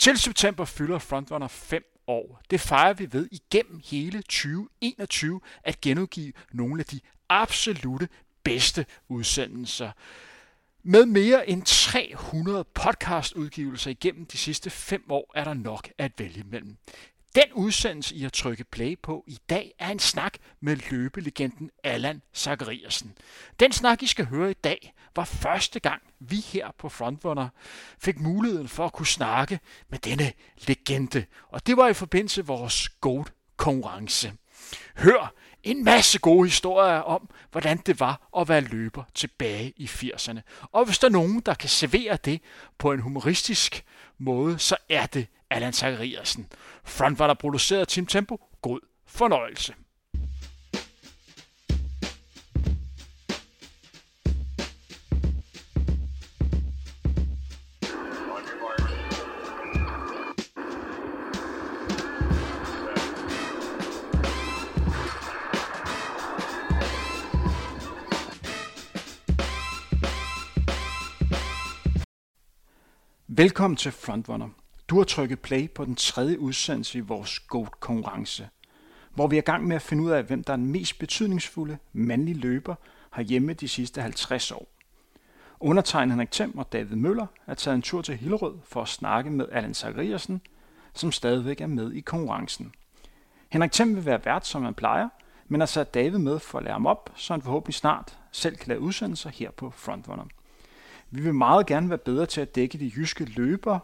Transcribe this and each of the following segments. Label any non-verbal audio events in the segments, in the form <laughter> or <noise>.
Til september fylder Frontrunner 5 år. Det fejrer vi ved igennem hele 2021 at genudgive nogle af de absolute bedste udsendelser. Med mere end 300 podcastudgivelser igennem de sidste fem år er der nok at vælge mellem. Den udsendelse, I har trykket play på i dag, er en snak med løbelegenden Allan Zachariasen. Den snak, I skal høre i dag, var første gang, vi her på Frontrunner fik muligheden for at kunne snakke med denne legende. Og det var i forbindelse med vores GOAT konkurrence. Hør en masse gode historier om, hvordan det var at være løber tilbage i 80'erne. Og hvis der er nogen, der kan servere det på en humoristisk måde, så er det Allan Zachariasen. Frontrunner produceret Team Tempo. God fornøjelse. Velkommen til Frontrunner. Du har trykket play på den tredje udsendelse i vores GOAT-konkurrence, hvor vi er i gang med at finde ud af, hvem der er den mest betydningsfulde mandlige løber herhjemme de sidste 50 år. Undertegnet Henrik Thiem og David Møller er taget en tur til Hillerød for at snakke med Allan Zachariasen, som stadigvæk er med i konkurrencen. Henrik Thiem vil være vært, som han plejer, men har sat David med for at lære ham op, så han forhåbentlig snart selv kan lave udsendelser her på Frontrunner. Vi vil meget gerne være bedre til at dække de jyske løber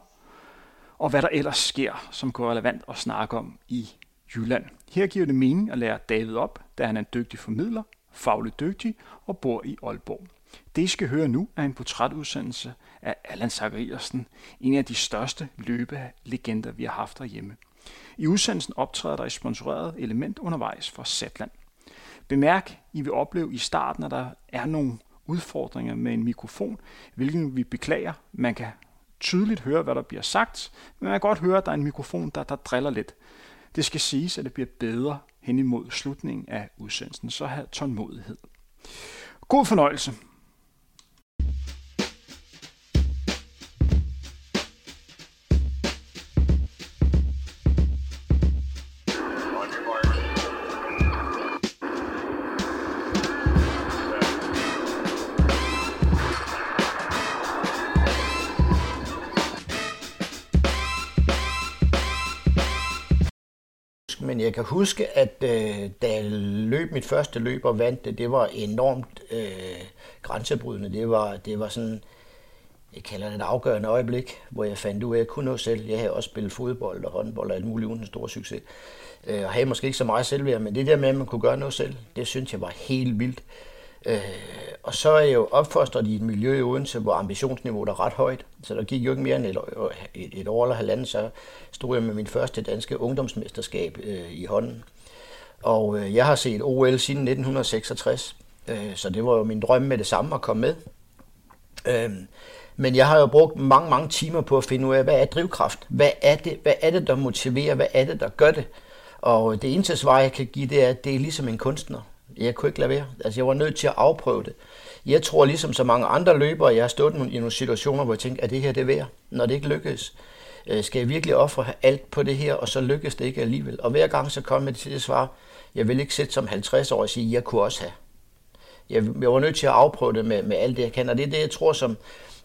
og hvad der ellers sker, som går relevant at snakke om i Jylland. Her giver det mening at lære David op, da han er en dygtig formidler, fagligt dygtig og bor i Aalborg. Det, I skal høre nu, er en portrætudsendelse af Allan Zachariasen, en af de største løbelegender, vi har haft derhjemme. I udsendelsen optræder der et sponsoreret element undervejs for Zetland. Bemærk, I vil opleve i starten, at der er nogle udfordringer med en mikrofon, hvilken vi beklager. Man kan tydeligt høre, hvad der bliver sagt, men man kan godt høre, at der er en mikrofon, der, der driller lidt. Det skal siges, at det bliver bedre hen imod slutningen af udsendelsen, så have tålmodighed. God fornøjelse. Kan huske, at øh, da jeg løb mit første løb og vandt det, det var enormt øh, grænsebrydende. Det var, det var sådan, jeg kalder det et afgørende øjeblik, hvor jeg fandt ud af, at jeg kunne noget selv. Jeg havde også spillet fodbold og håndbold og alt muligt uden en stor succes. Øh, og havde måske ikke så meget selvværd, men det der med, at man kunne gøre noget selv, det synes jeg var helt vildt. Øh, og så er jeg jo opfostret i et miljø i Odense, hvor ambitionsniveauet er ret højt. Så der gik jo ikke mere end et, et, et år eller halvandet, så stod jeg med min første danske ungdomsmesterskab øh, i hånden. Og øh, jeg har set OL siden 1966, øh, så det var jo min drøm med det samme at komme med. Øh, men jeg har jo brugt mange, mange timer på at finde ud af, hvad er drivkraft? Hvad er det, hvad er det der motiverer? Hvad er det, der gør det? Og øh, det eneste svar, jeg kan give, det er, at det er ligesom en kunstner. Jeg kunne ikke lade være. Altså, jeg var nødt til at afprøve det. Jeg tror, ligesom så mange andre løbere, jeg har stået i nogle situationer, hvor jeg tænkte, at det her det er værd, når det ikke lykkes. Øh, skal jeg virkelig ofre alt på det her, og så lykkes det ikke alligevel? Og hver gang så kom jeg til det svar, jeg vil ikke sætte som 50 år og sige, at jeg kunne også have. Jeg, jeg var nødt til at afprøve det med, med alt det, jeg kan, og det er det, jeg tror, som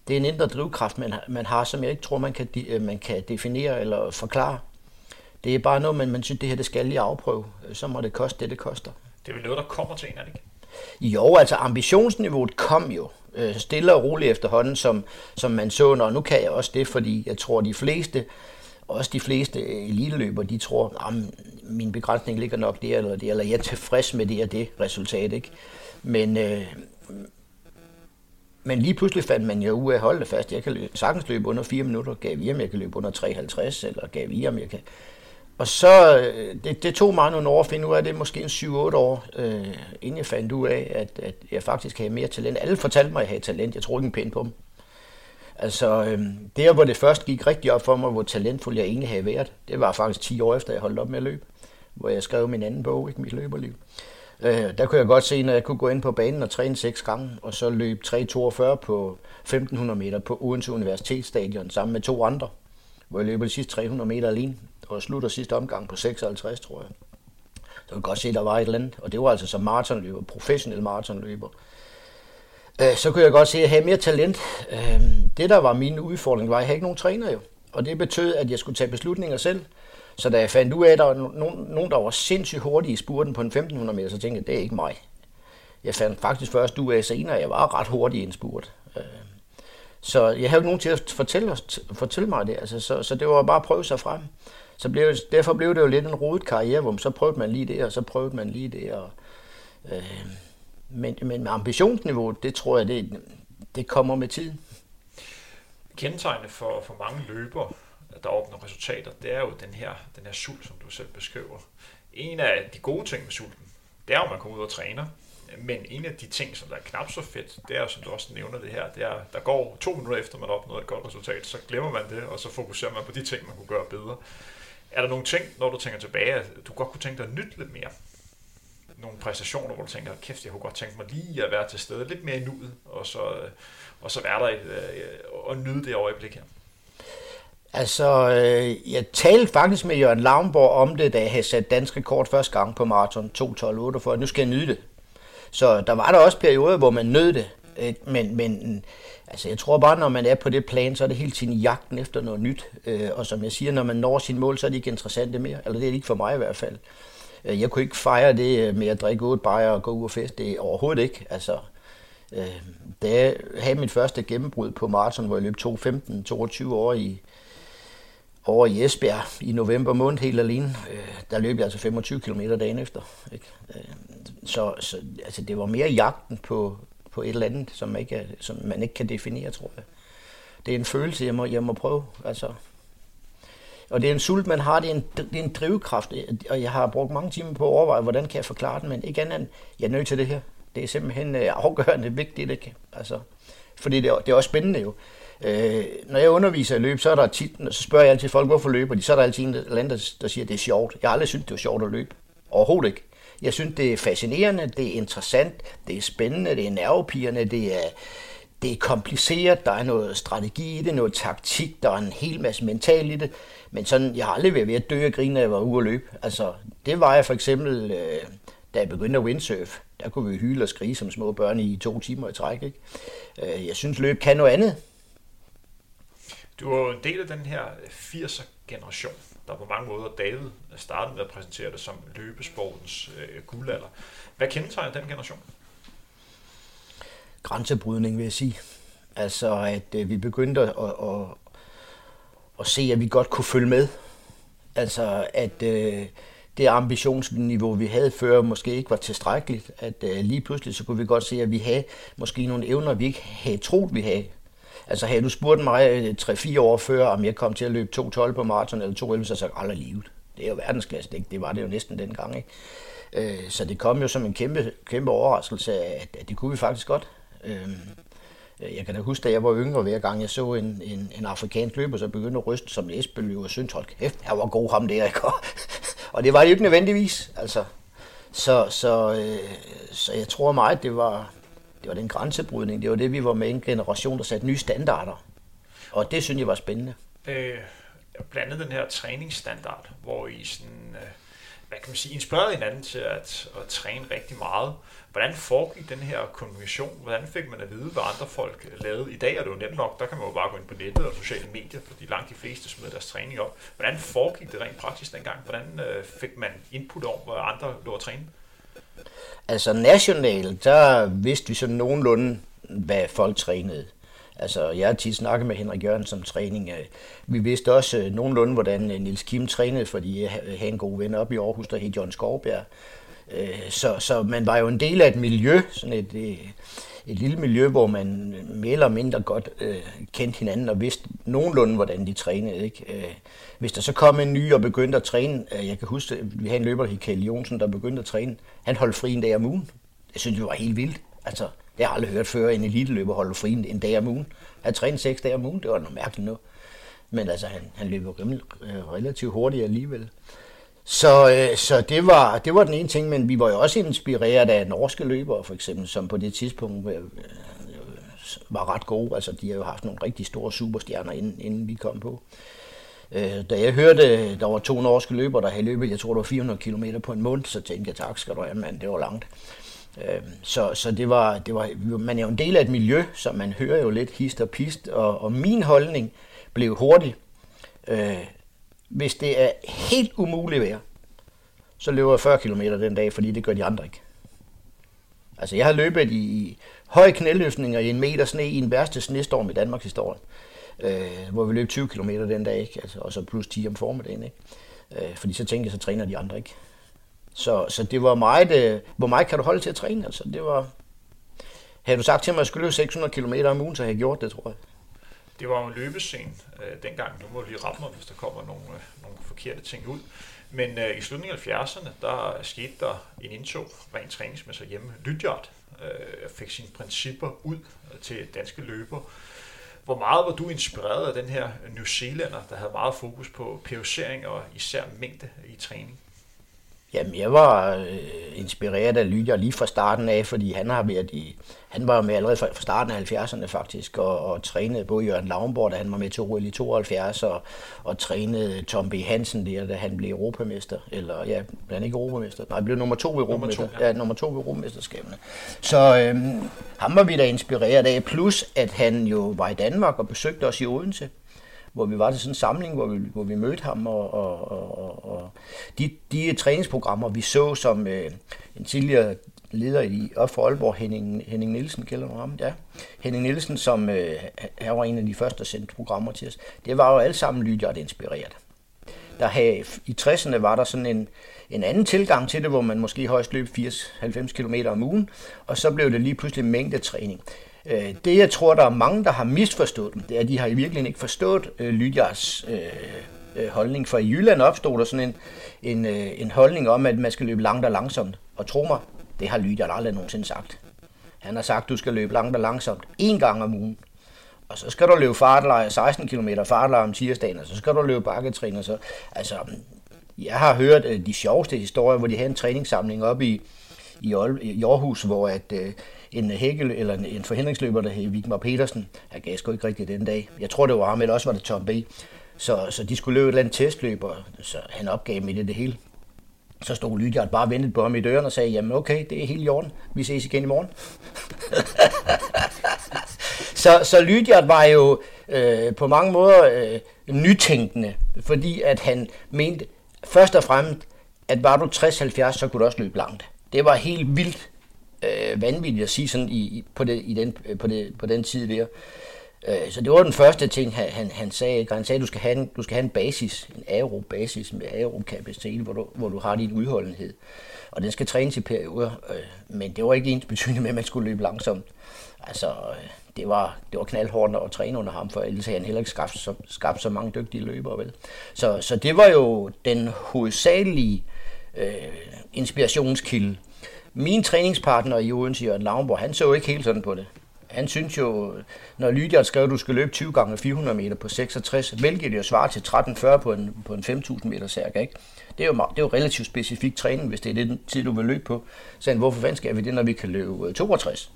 det er en indre drivkraft, man, man har, som jeg ikke tror, man kan, øh, man kan definere eller forklare. Det er bare noget, man, man synes, det her det skal lige afprøve. Så må det koste det, det koster. Det er vel noget, der kommer til en, er det ikke? Jo, altså ambitionsniveauet kom jo øh, stille og roligt efterhånden, som, som man så, og nu kan jeg også det, fordi jeg tror, de fleste, også de fleste eliteløbere, de tror, at min begrænsning ligger nok der eller det, eller jeg er tilfreds med det og det resultat. Ikke? Men, øh, men lige pludselig fandt man jo ud af at holde det fast. Jeg kan løbe, sagtens løbe under 4 minutter, gav vi, om jeg kan løbe under 53, eller gav vi, om jeg kan og så, øh, det, det tog mig nogle år at finde ud af det, måske en 7-8 år, øh, inden jeg fandt ud af, at, at jeg faktisk havde mere talent. Alle fortalte mig, at jeg havde talent. Jeg troede ikke en pind på dem. Altså, øh, der hvor det først gik rigtig op for mig, hvor talentfuld jeg egentlig havde været, det var faktisk 10 år efter, jeg holdt op med at løbe. Hvor jeg skrev min anden bog, ikke mit løberliv. Øh, der kunne jeg godt se, når jeg kunne gå ind på banen og træne seks gange, og så løbe 3.42 på 1500 meter på Odense Universitetsstadion sammen med to andre hvor jeg løb de sidste 300 meter alene, og slutter sidste omgang på 56, tror jeg. Så kan godt se, at der var et eller andet, og det var altså som maratonløber, professionel maratonløber. Øh, så kunne jeg godt se, at jeg havde mere talent. Øh, det, der var min udfordring, var, at jeg havde ikke nogen træner jo. Og det betød, at jeg skulle tage beslutninger selv. Så da jeg fandt ud af, at der var nogen, nogen der var sindssygt hurtige i spurten på en 1500 meter, så tænkte jeg, det er ikke mig. Jeg fandt faktisk først ud af senere, at jeg var ret hurtig i en spurt. Øh, så jeg havde ikke nogen til at fortælle, fortælle mig det, altså, så, så det var bare at prøve sig frem. Så blev, derfor blev det jo lidt en rodet karriere, hvor man, så prøvede man lige det, og så prøvede man lige det. Og, øh, men, men ambitionsniveau, det tror jeg, det, det kommer med tiden. Kendetegnende for, for mange løbere, der opnår resultater, det er jo den her, den her sult, som du selv beskriver. En af de gode ting med sulten, det er jo, at man kommer ud og træner. Men en af de ting, som der er knap så fedt, det er, som du også nævner det her, det er, der går to minutter efter, man opnået et godt resultat, så glemmer man det, og så fokuserer man på de ting, man kunne gøre bedre. Er der nogle ting, når du tænker tilbage, at du godt kunne tænke dig at nytte lidt mere? Nogle præstationer, hvor du tænker, kæft, jeg kunne godt tænke mig lige at være til stede lidt mere i nuet, og så, øh, og så være der øh, og nyde det øjeblik her. Altså, øh, jeg talte faktisk med Jørgen Lavnborg om det, da jeg havde sat dansk rekord første gang på maraton 2.12.8, for nu skal jeg nyde det. Så der var der også perioder, hvor man nød det. Øh, men, men altså, jeg tror bare, når man er på det plan, så er det hele tiden jagten efter noget nyt. Øh, og som jeg siger, når man når sin mål, så er det ikke interessant mere. Eller det er det ikke for mig i hvert fald. Øh, jeg kunne ikke fejre det øh, med at drikke otte bajer og gå ud og fest. Det er overhovedet ikke. Altså, øh, da jeg havde mit første gennembrud på maraton, hvor jeg løb 2.15-22 år i, over i Esbjerg i november måned helt alene. Øh, der løb jeg altså 25 km dagen efter. Ikke? så, så altså, det var mere jagten på, på et eller andet, som, man ikke, som man ikke kan definere, tror jeg. Det er en følelse, jeg må, jeg må prøve. Altså. Og det er en sult, man har, det er, en, det er en drivkraft, og jeg har brugt mange timer på at overveje, hvordan kan jeg forklare den, men ikke andet end, jeg er nødt til det her. Det er simpelthen øh, afgørende vigtigt, ikke? Altså, fordi det er, det er også spændende jo. Øh, når jeg underviser i løb, så er der tit, så spørger jeg altid folk, hvorfor løber de? Så er der altid en eller anden, der, der siger, at det er sjovt. Jeg har aldrig syntes, det var sjovt at løbe. Overhovedet ikke. Jeg synes, det er fascinerende, det er interessant, det er spændende, det er nervepirrende, det er, det er kompliceret, der er noget strategi i det, noget taktik, der er en hel masse mental i det. Men sådan, jeg har aldrig været ved at dø og grine, når jeg var ude at løbe. Altså, det var jeg for eksempel, øh, da jeg begyndte at windsurf. Der kunne vi hyle og skrige som små børn i to timer i træk. Ikke? Øh, jeg synes, løb kan noget andet. Du er jo en del af den her 80'er generation der på mange måder David startede med at præsentere det som løbesportens øh, guldalder. Hvad kendetegner den generation? Grænsebrydning, vil jeg sige. Altså, at øh, vi begyndte at, at, at, se, at vi godt kunne følge med. Altså, at øh, det ambitionsniveau, vi havde før, måske ikke var tilstrækkeligt. At øh, lige pludselig, så kunne vi godt se, at vi havde måske nogle evner, vi ikke havde troet, vi havde. Altså havde du spurgt mig øh, 3-4 år før, om jeg kom til at løbe 2.12 på maraton eller 2.11, så sagde jeg aldrig livet. Det er jo verdensklasse, det, det var det jo næsten dengang. Ikke? Øh, så det kom jo som en kæmpe, kæmpe overraskelse, at, at det kunne vi faktisk godt. Øhm, øh, jeg kan da huske, da jeg var yngre, hver gang jeg så en, en, en afrikansk løber, så begyndte at ryste som Esbøl og syntes, hold kæft, jeg var god ham der, <laughs> ikke? og det var det jo ikke nødvendigvis, altså. Så, så, øh, så jeg tror meget, det var, det var den grænsebrydning. Det var det, vi var med en generation, der satte nye standarder. Og det synes jeg var spændende. Øh, blandt andet den her træningsstandard, hvor I sådan, øh, hvad kan man sige, inspirerede hinanden til at, at træne rigtig meget. Hvordan foregik den her kommunikation? Hvordan fik man at vide, hvad andre folk lavede? I dag er det jo nemt nok, der kan man jo bare gå ind på nettet og sociale medier, fordi langt de fleste smed deres træning op. Hvordan foregik det rent praktisk dengang? Hvordan øh, fik man input om, hvad andre lå at træne? Altså nationalt, der vidste vi sådan nogenlunde, hvad folk trænede. Altså, jeg har tit snakket med Henrik Jørgensen om træning. Øh, vi vidste også øh, nogenlunde, hvordan øh, Nils Kim trænede, fordi jeg havde en god ven op i Aarhus, der hed John Skovbjerg. Så, så man var jo en del af et miljø, sådan et, et lille miljø, hvor man mere eller mindre godt øh, kendte hinanden og vidste nogenlunde, hvordan de trænede. Ikke? Øh, hvis der så kom en ny og begyndte at træne, øh, jeg kan huske, vi havde en løber, Kjell Jonsen, der begyndte at træne. Han holdt fri en dag om ugen. Det synes det var helt vildt. Altså, det har jeg aldrig hørt før, en eliteløber holder fri en dag om ugen. Han trænede seks dage om ugen, det var noget mærkeligt noget. Men altså, han, han løber øh, relativt hurtigt alligevel. Så, øh, så det, var, det var den ene ting, men vi var jo også inspireret af norske løbere, for eksempel, som på det tidspunkt øh, øh, var ret gode. Altså, de har jo haft nogle rigtig store superstjerner, inden, inden vi kom på. Øh, da jeg hørte, der var to norske løbere, der havde løbet, jeg tror det var 400 km på en måned, så tænkte jeg, tak skal du have, mand, det var langt. Øh, så, så det var, det var, man er jo en del af et miljø, så man hører jo lidt hist og pist, og, og min holdning blev hurtig. Øh, hvis det er helt umuligt vejr, så løber jeg 40 km den dag, fordi det gør de andre ikke. Altså jeg har løbet i høje knæløftninger i en meter sne i en værste snestorm i Danmarks historie, øh, hvor vi løb 20 km den dag, ikke? Altså, og så plus 10 om formiddagen. Ikke? Øh, fordi så tænkte jeg, så træner de andre ikke. Så, så det var meget, øh, hvor meget kan du holde til at træne? Altså, det var, havde du sagt til mig, at jeg skulle løbe 600 km om ugen, så havde jeg gjort det, tror jeg. Det var jo en løbescene øh, dengang. Nu må du lige ramme mig, hvis der kommer nogle, øh, nogle forkerte ting ud. Men øh, i slutningen af 70'erne, der skete der en indtog rent træningsmæssigt hjemme. Lydjart øh, fik sine principper ud øh, til danske løber. Hvor meget var du inspireret af den her New Zealander, der havde meget fokus på periodisering og især mængde i træning? Jamen, jeg var øh, inspireret af Lydia lige fra starten af, fordi han har været i, han var med allerede fra, fra starten af 70'erne faktisk, og, og trænede både Jørgen Lavnborg, da han var med til OL i 72, og, og trænede Tom B. Hansen der, da han blev europamester, eller ja, blev han ikke europamester? Nej, blev nummer to ved europamester, nummer to, ja. ja, nummer to ved europamesterskaberne. Så øhm, ham var vi da inspireret af, plus at han jo var i Danmark og besøgte os i Odense, hvor vi var til sådan en samling, hvor vi, hvor vi mødte ham, og, og, og, og de, de øh, træningsprogrammer, vi så som øh, en tidligere leder i op for Aalborg, Henning, Henning Nielsen, kender du ham? Ja. Henning Nielsen, som øh, her var en af de første, der sendte programmer til os, det var jo alle sammen Lydiard inspireret. Der havde, I 60'erne var der sådan en, en anden tilgang til det, hvor man måske højst løb 80-90 km om ugen, og så blev det lige pludselig mængdetræning. træning Øh, det, jeg tror, der er mange, der har misforstået dem, det er, at de har i virkeligheden ikke forstået øh, Lydias øh, øh, holdning. For i Jylland opstod der sådan en, en, øh, en holdning om, at man skal løbe langt og langsomt. Og tro mig, det har Lydia aldrig nogensinde sagt. Han har sagt, at du skal løbe langt og langsomt én gang om ugen. Og så skal du løbe fartlejr, 16 km fartlejr om tirsdagen, og så skal du løbe bakketrin. Og så, altså, jeg har hørt øh, de sjoveste historier, hvor de havde en træningssamling op i, i, Aarhus, hvor at, øh, en hækkel, eller en, en forhindringsløber, der hed Vigmar Petersen, Han gav sgu ikke rigtigt den dag. Jeg tror, det var ham, eller også var det Tom B. Så, så de skulle løbe et eller andet testløb, og så han opgav midt det, det hele. Så stod Lydiard bare og ventede på ham i døren og sagde, jamen okay, det er helt i orden. Vi ses igen i morgen. <laughs> så, så Lydiard var jo øh, på mange måder øh, nytænkende, fordi at han mente først og fremmest, at var du 60-70, så kunne du også løbe langt. Det var helt vildt øh, vanvittigt at sige sådan i, på, det, i den, øh, på, det, på den tid der. Øh, så det var den første ting, han, han, han sagde. Han sagde, at du skal have en, du skal have en basis, en aerobasis med aerokapacitet, hvor du, hvor du har din udholdenhed. Og den skal trænes i perioder, øh, men det var ikke ens betydende med, at man skulle løbe langsomt. Altså, øh, det var, det var knaldhårdt at træne under ham, for ellers havde han heller ikke skabt så, skabt så mange dygtige løbere. Vel? Så, så det var jo den hovedsagelige øh, inspirationskilde min træningspartner i Odense, Jørgen Lavnborg, han så jo ikke helt sådan på det. Han synes jo, når Lydia skrev, at du skal løbe 20 gange 400 meter på 66, hvilket jo svarer til 1340 på en, på en 5.000 meter cirka, ikke? Det er, jo, det er jo relativt specifik træning, hvis det er den tid, du vil løbe på. Så hvorfor fanden skal vi det, når vi kan løbe øh, 62?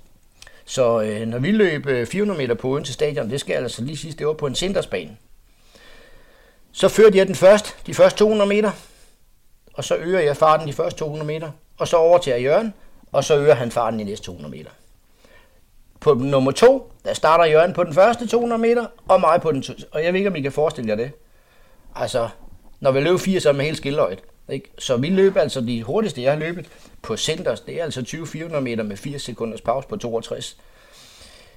Så øh, når vi løb øh, 400 meter på Odense Stadion, det skal altså lige sidst, det var på en centersbane. Så førte jeg den først, de første 200 meter, og så øger jeg farten de første 200 meter og så overtager Jørgen, og så øger han farten i næste 200 meter. På nummer to, der starter Jørgen på den første 200 meter, og mig på den to, og jeg ved ikke, om I kan forestille jer det. Altså, når vi løber fire, så er med helt skilløjet. Ikke? Så vi løber altså de hurtigste, jeg har løbet på centers, det er altså 20-400 meter med 4 sekunders pause på 62.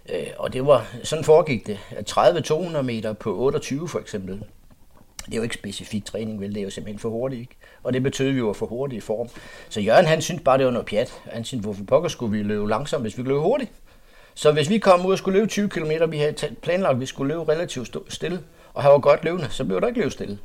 Øh, og det var, sådan foregik det. 30-200 meter på 28 for eksempel. Det er jo ikke specifik træning, vel? Det er jo simpelthen for hurtigt, ikke? Og det betød, at vi var for hurtige i form. Så Jørgen, han syntes bare, det var noget pjat. Han syntes, hvorfor pokker skulle vi løbe langsomt, hvis vi løb hurtigt? Så hvis vi kom ud og skulle løbe 20 km, vi havde planlagt, at vi skulle løbe relativt stille, og have var godt løbende, så blev der ikke løbet stille.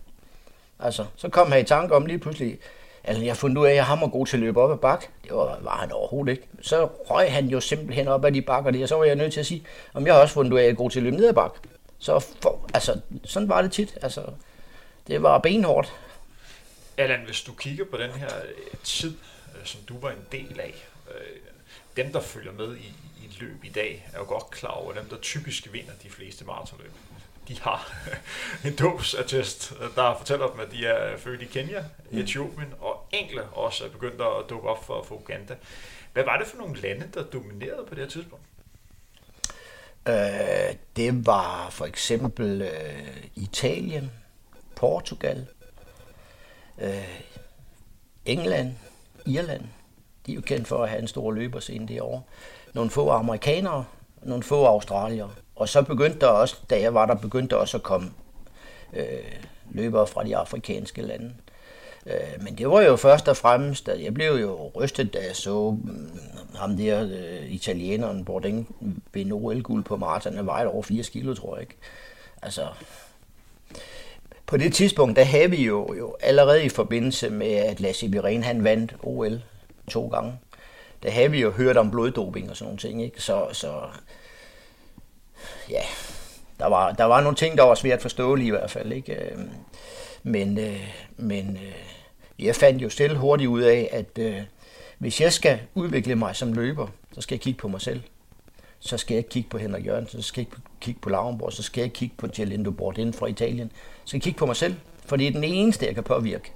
Altså, så kom han i tanke om lige pludselig, altså jeg fundet ud af, at jeg hammer god til at løbe op ad bak. Det var, var han overhovedet ikke. Så røg han jo simpelthen op ad de bakker der, og så var jeg nødt til at sige, om jeg har også fundet ud af, at jeg er god til at løbe ned ad bak. Så for, altså, sådan var det tit. Altså, det var benhårdt. Allan, hvis du kigger på den her øh, tid, øh, som du var en del af, øh, dem, der følger med i, i løb i dag, er jo godt klar over, dem, der typisk vinder de fleste maratonløb. de har <laughs> en dåbsattest, der fortæller dem, at de er født i Kenya, mm. Etiopien, og enkelte også er begyndt at dukke op for, for Uganda. Hvad var det for nogle lande, der dominerede på det her tidspunkt? Øh, det var for eksempel øh, Italien, Portugal, øh, England, Irland. De er jo kendt for at have en stor løberscene derovre. Nogle få amerikanere, nogle få australier. Og så begyndte der også, da jeg var der, begyndte der også at komme øh, løbere fra de afrikanske lande. Øh, men det var jo først og fremmest, at jeg blev jo rystet, da jeg så mm, ham der øh, italieneren, Bourdin, ved OL-guld på maraton. var et over 80 kilo, tror jeg ikke. Altså, på det tidspunkt, der havde vi jo, jo allerede i forbindelse med, at Lasse Biren, han vandt OL to gange, der havde vi jo hørt om bloddoping og sådan nogle ting, ikke? Så, så ja, der var, der var nogle ting, der var svært forståelige i hvert fald, ikke? Øhm, men, øh, men øh, jeg fandt jo selv hurtigt ud af, at øh, hvis jeg skal udvikle mig som løber, så skal jeg kigge på mig selv. Så skal jeg ikke kigge på Henrik Jørgensen, så skal jeg ikke kigge på Lauenborg, så skal jeg kigge på Gelindo Bordin fra Italien. Så skal jeg kigge på mig selv, for det er den eneste, jeg kan påvirke.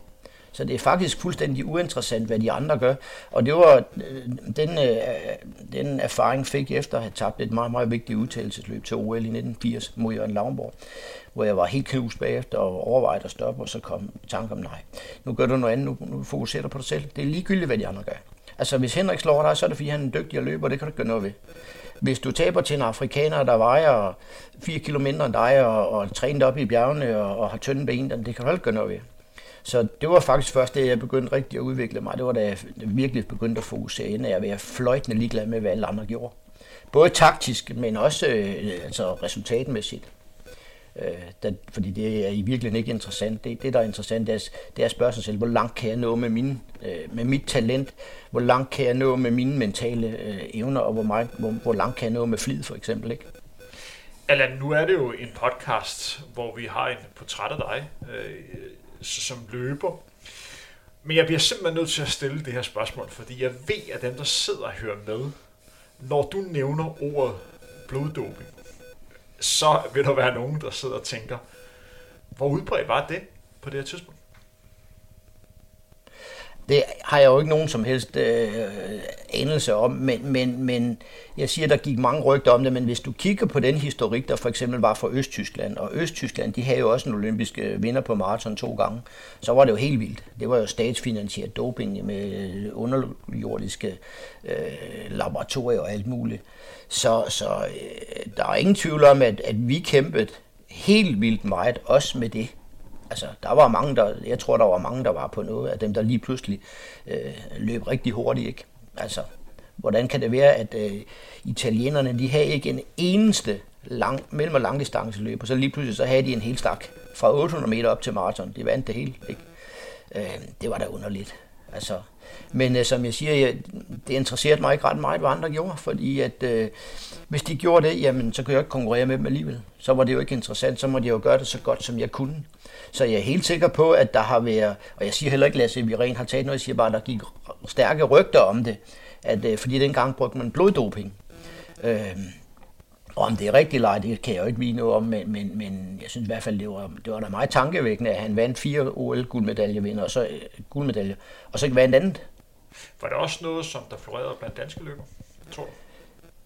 Så det er faktisk fuldstændig uinteressant, hvad de andre gør. Og det var øh, den, øh, den erfaring fik jeg efter at have tabt et meget, meget vigtigt udtalelsesløb til OL i 1980 mod Jørgen Lavnborg, hvor jeg var helt knust bagefter og overvejede at stoppe, og så kom tanken om, nej, nu gør du noget andet, nu, nu fokuserer du på dig selv. Det er ligegyldigt, hvad de andre gør. Altså, hvis Henrik slår dig, så er det, fordi han er en dygtig løber, det kan du ikke gøre noget ved. Hvis du taber til en afrikaner, der vejer 4 km mindre end dig, og, og trænet op i bjergene og, og har tynde ben, det kan du ikke gøre noget ved. Så det var faktisk først det, jeg begyndte rigtig at udvikle mig. Det var da jeg virkelig begyndte at fokusere ind, at jeg var fløjtende ligeglad med, hvad alle andre gjorde. Både taktisk, men også øh, altså resultatmæssigt. Øh, da, fordi det er i virkeligheden ikke interessant. Det, det der er interessant, det er, det er at spørge sig selv, hvor langt kan jeg nå med, min, øh, med mit talent? Hvor langt kan jeg nå med mine mentale øh, evner? Og hvor, meget, hvor, hvor langt kan jeg nå med flid, for eksempel? Ikke? Allan, nu er det jo en podcast, hvor vi har en portræt af dig. Øh, som løber. Men jeg bliver simpelthen nødt til at stille det her spørgsmål, fordi jeg ved, at dem, der sidder og hører med, når du nævner ordet bloddoping, så vil der være nogen, der sidder og tænker, hvor udbredt var det på det her tidspunkt? Det har jeg jo ikke nogen som helst øh, anelse om, men, men, men jeg siger, der gik mange rygter om det, men hvis du kigger på den historik, der for eksempel var fra Østtyskland, og Østtyskland, de havde jo også en olympisk øh, vinder på maraton to gange, så var det jo helt vildt. Det var jo statsfinansieret doping med underjordiske øh, laboratorier og alt muligt. Så, så øh, der er ingen tvivl om, at, at vi kæmpede helt vildt meget, også med det. Altså, der var mange, der, jeg tror, der var mange, der var på noget af dem, der lige pludselig øh, løb rigtig hurtigt, ikke? Altså, hvordan kan det være, at øh, italienerne, de havde ikke en eneste lang, mellem- og langdistanceløb, og så lige pludselig så havde de en hel stak fra 800 meter op til maraton. De vandt det hele, ikke? Øh, det var da underligt. Altså, men øh, som jeg siger, jeg, det interesserede mig ikke ret meget, hvad andre gjorde, fordi at øh, hvis de gjorde det, jamen så kunne jeg ikke konkurrere med dem alligevel. Så var det jo ikke interessant, så måtte jeg jo gøre det så godt, som jeg kunne. Så jeg er helt sikker på, at der har været, og jeg siger heller ikke, Lasse Viren har taget noget, jeg siger bare, at der gik stærke rygter om det, at, øh, fordi dengang brugte man bloddoping. Øh, og om det er rigtigt eller det kan jeg jo ikke vide noget om, men, men, men jeg synes i hvert fald, det var, det var da meget tankevækkende, at han vandt fire OL-guldmedaljevinder, og så uh, guldmedalje, og så ikke vandt andet. Var det også noget, som der florerede blandt danske løber, tror du?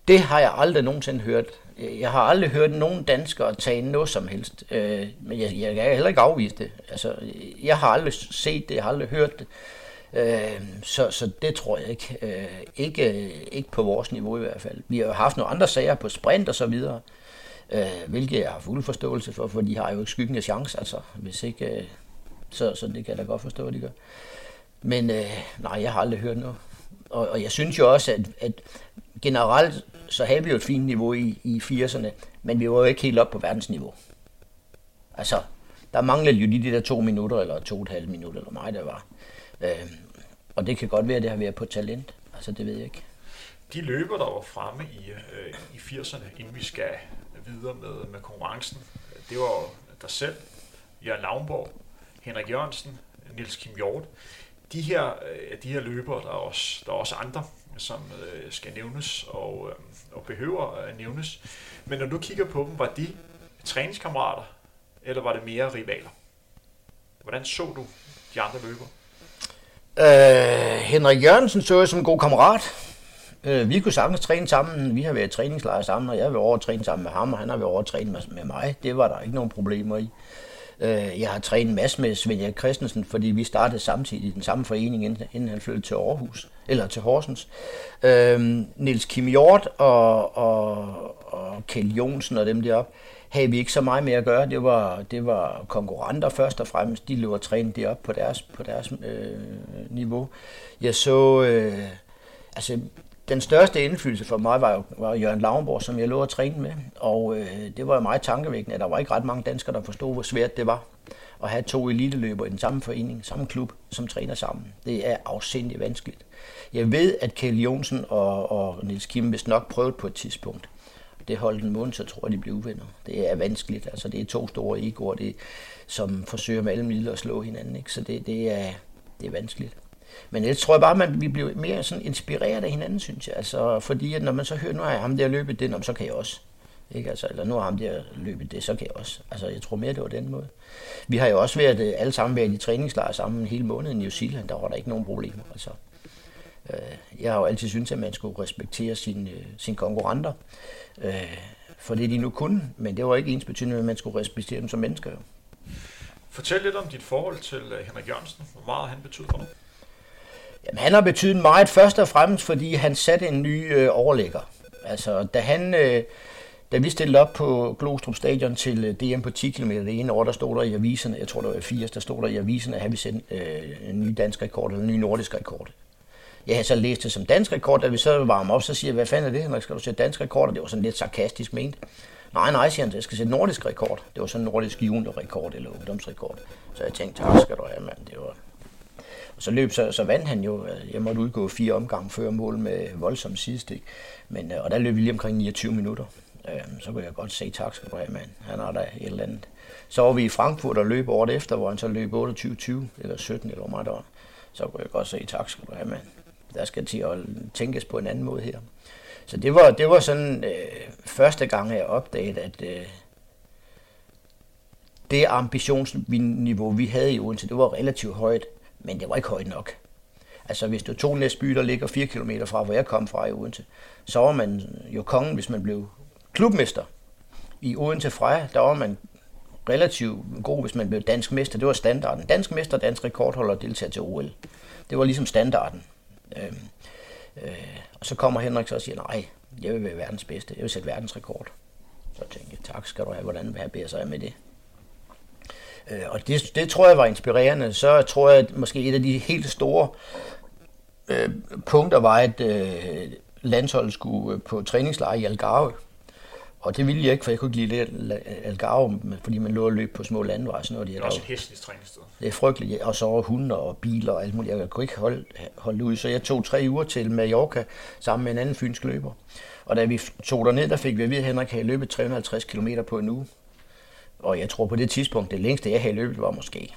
Det har jeg aldrig nogensinde hørt. Øh, jeg har aldrig hørt nogen danskere tage noget som helst. Øh, men jeg, jeg kan heller ikke afvise det. Altså, jeg har aldrig set det, jeg har aldrig hørt det. Øh, så, så det tror jeg ikke. Øh, ikke. Ikke på vores niveau i hvert fald. Vi har jo haft nogle andre sager på sprint og så videre, øh, hvilket jeg har fuld forståelse for, for de har jo ikke skyggen af chance, altså, hvis ikke, øh, så, så det kan jeg da godt forstå, at de gør. Men nej, jeg har aldrig hørt noget. Og, og jeg synes jo også, at, at generelt så havde vi jo et fint niveau i, i 80'erne, men vi var jo ikke helt op på verdensniveau. Altså, der manglede jo lige de der to minutter, eller to og et halvt minutter, eller mig der var. Øh, og det kan godt være, at det har været på talent. Altså, det ved jeg ikke. De løber, der var fremme i, øh, i 80'erne, inden vi skal videre med, med konkurrencen, det var dig selv, Jørgen Lavnborg, Henrik Jørgensen, Nils Kim Hjort. De her, øh, de her løbere, der er også, der er også andre, som øh, skal nævnes og, øh, og behøver at nævnes. Men når du kigger på dem, var de træningskammerater, eller var det mere rivaler? Hvordan så du de andre løbere? Øh, Henrik Jørgensen så jeg som en god kammerat. Øh, vi kunne sagtens træne sammen. Vi har været træningslejre sammen, og jeg har været over at træne sammen med ham, og han har været over at træne med, med mig. Det var der ikke nogen problemer i. Øh, Øh, jeg har trænet en masse med Svend Erik Christensen, fordi vi startede samtidig i den samme forening, inden, han flyttede til Aarhus, eller til Horsens. Øh, Niels Kim Hjort og, og, og Kjell Jonsen og dem deroppe, havde vi ikke så meget med at gøre. Det var, det var konkurrenter først og fremmest. De løb og trænede det op på deres, på deres øh, niveau. Jeg så... Øh, altså, den største indflydelse for mig var, var Jørgen Lavnborg, som jeg lå at træne med. Og øh, det var meget tankevækkende, at der var ikke ret mange danskere, der forstod, hvor svært det var at have to eliteløbere i den samme forening, samme klub, som træner sammen. Det er afsindig vanskeligt. Jeg ved, at Kjell Jonsen og, og Niels Kim vist nok prøvede på et tidspunkt det holdt en måned, så tror jeg, de blev uvenner. Det er vanskeligt. Altså, det er to store egoer, det, som forsøger med alle midler at slå hinanden. Ikke? Så det, det, er, det er vanskeligt. Men jeg tror bare, at vi bliver mere sådan inspireret af hinanden, synes jeg. Altså, fordi at når man så hører, nu har jeg ham der løbet det, så kan jeg også. Ikke? Altså, eller nu har ham der løbet det, så kan jeg også. Altså, jeg tror mere, det var den måde. Vi har jo også været øh, alle sammen været i træningslejr sammen hele måneden i New Zealand. Der var der ikke nogen problemer. Altså, øh, jeg har jo altid syntes, at man skulle respektere sine, øh, sine konkurrenter øh, for det de nu kunne, men det var ikke ens betydende, at man skulle respektere dem som mennesker. Fortæl lidt om dit forhold til øh, Henrik Jørgensen. Hvor meget han betyder for dig? Jamen, han har betydet meget først og fremmest, fordi han satte en ny øh, overlægger. Altså, da han... Øh, da vi stillede op på Glostrup Stadion til øh, DM på 10 km det ene år, der stod der i aviserne, jeg tror det var 80, der stod der i aviserne, at han ville sætte øh, en ny dansk rekord eller en ny nordisk rekord. Jeg havde så læst det som dansk rekord, da vi så varme op, så siger jeg, hvad fanden er det, Henrik, skal du sætte dansk rekord? Og det var sådan lidt sarkastisk ment. Nej, nej, siger han, jeg skal sætte nordisk rekord. Det var sådan en nordisk juniorrekord eller ungdomsrekord. Så jeg tænkte, tak skal du have, mand. Det var... Så løb, så, så vandt han jo. Altså, jeg måtte udgå fire omgange før mål med voldsom sidestik. Men, øh, og der løb vi lige omkring 29 minutter. Øhm, så kunne jeg godt sige, tak skal du have, mand. Han har da et eller andet. Så var vi i Frankfurt og løb året efter, hvor han så løb 28-20, eller 17, eller hvor meget der var. Så kunne jeg godt sige, tak skal du have, mand der skal til at tænkes på en anden måde her. Så det var, det var sådan øh, første gang, jeg opdagede, at øh, det ambitionsniveau, vi havde i Odense, det var relativt højt, men det var ikke højt nok. Altså hvis du tog Næsby, der ligger 4 km fra, hvor jeg kom fra i Odense, så var man jo kongen, hvis man blev klubmester. I Odense Freja, der var man relativt god, hvis man blev dansk mester. Det var standarden. Dansk mester, dansk rekordholder deltager til OL. Det var ligesom standarden. Øh, øh, og så kommer Henrik så og siger, nej, jeg vil være verdens bedste, jeg vil sætte verdensrekord. Så tænkte jeg, tak skal du have, hvordan vil jeg sig med det? Øh, og det, det tror jeg var inspirerende. Så tror jeg, at måske et af de helt store øh, punkter var, at øh, landsholdet skulle på træningslejr i Algarve. Og det ville jeg ikke, for jeg kunne ikke lide Algarve, fordi man lå og løb på små landeveje. Sådan noget, det er også et hæsligt træningssted. Det er frygteligt. Og så var hunde og biler og alt muligt. Jeg kunne ikke holde, holde ud. Så jeg tog tre uger til Mallorca sammen med en anden fynsk løber. Og da vi tog derned, der fik vi at vide, at Henrik havde løbet 350 km på en uge. Og jeg tror på det tidspunkt, det længste jeg havde løbet var måske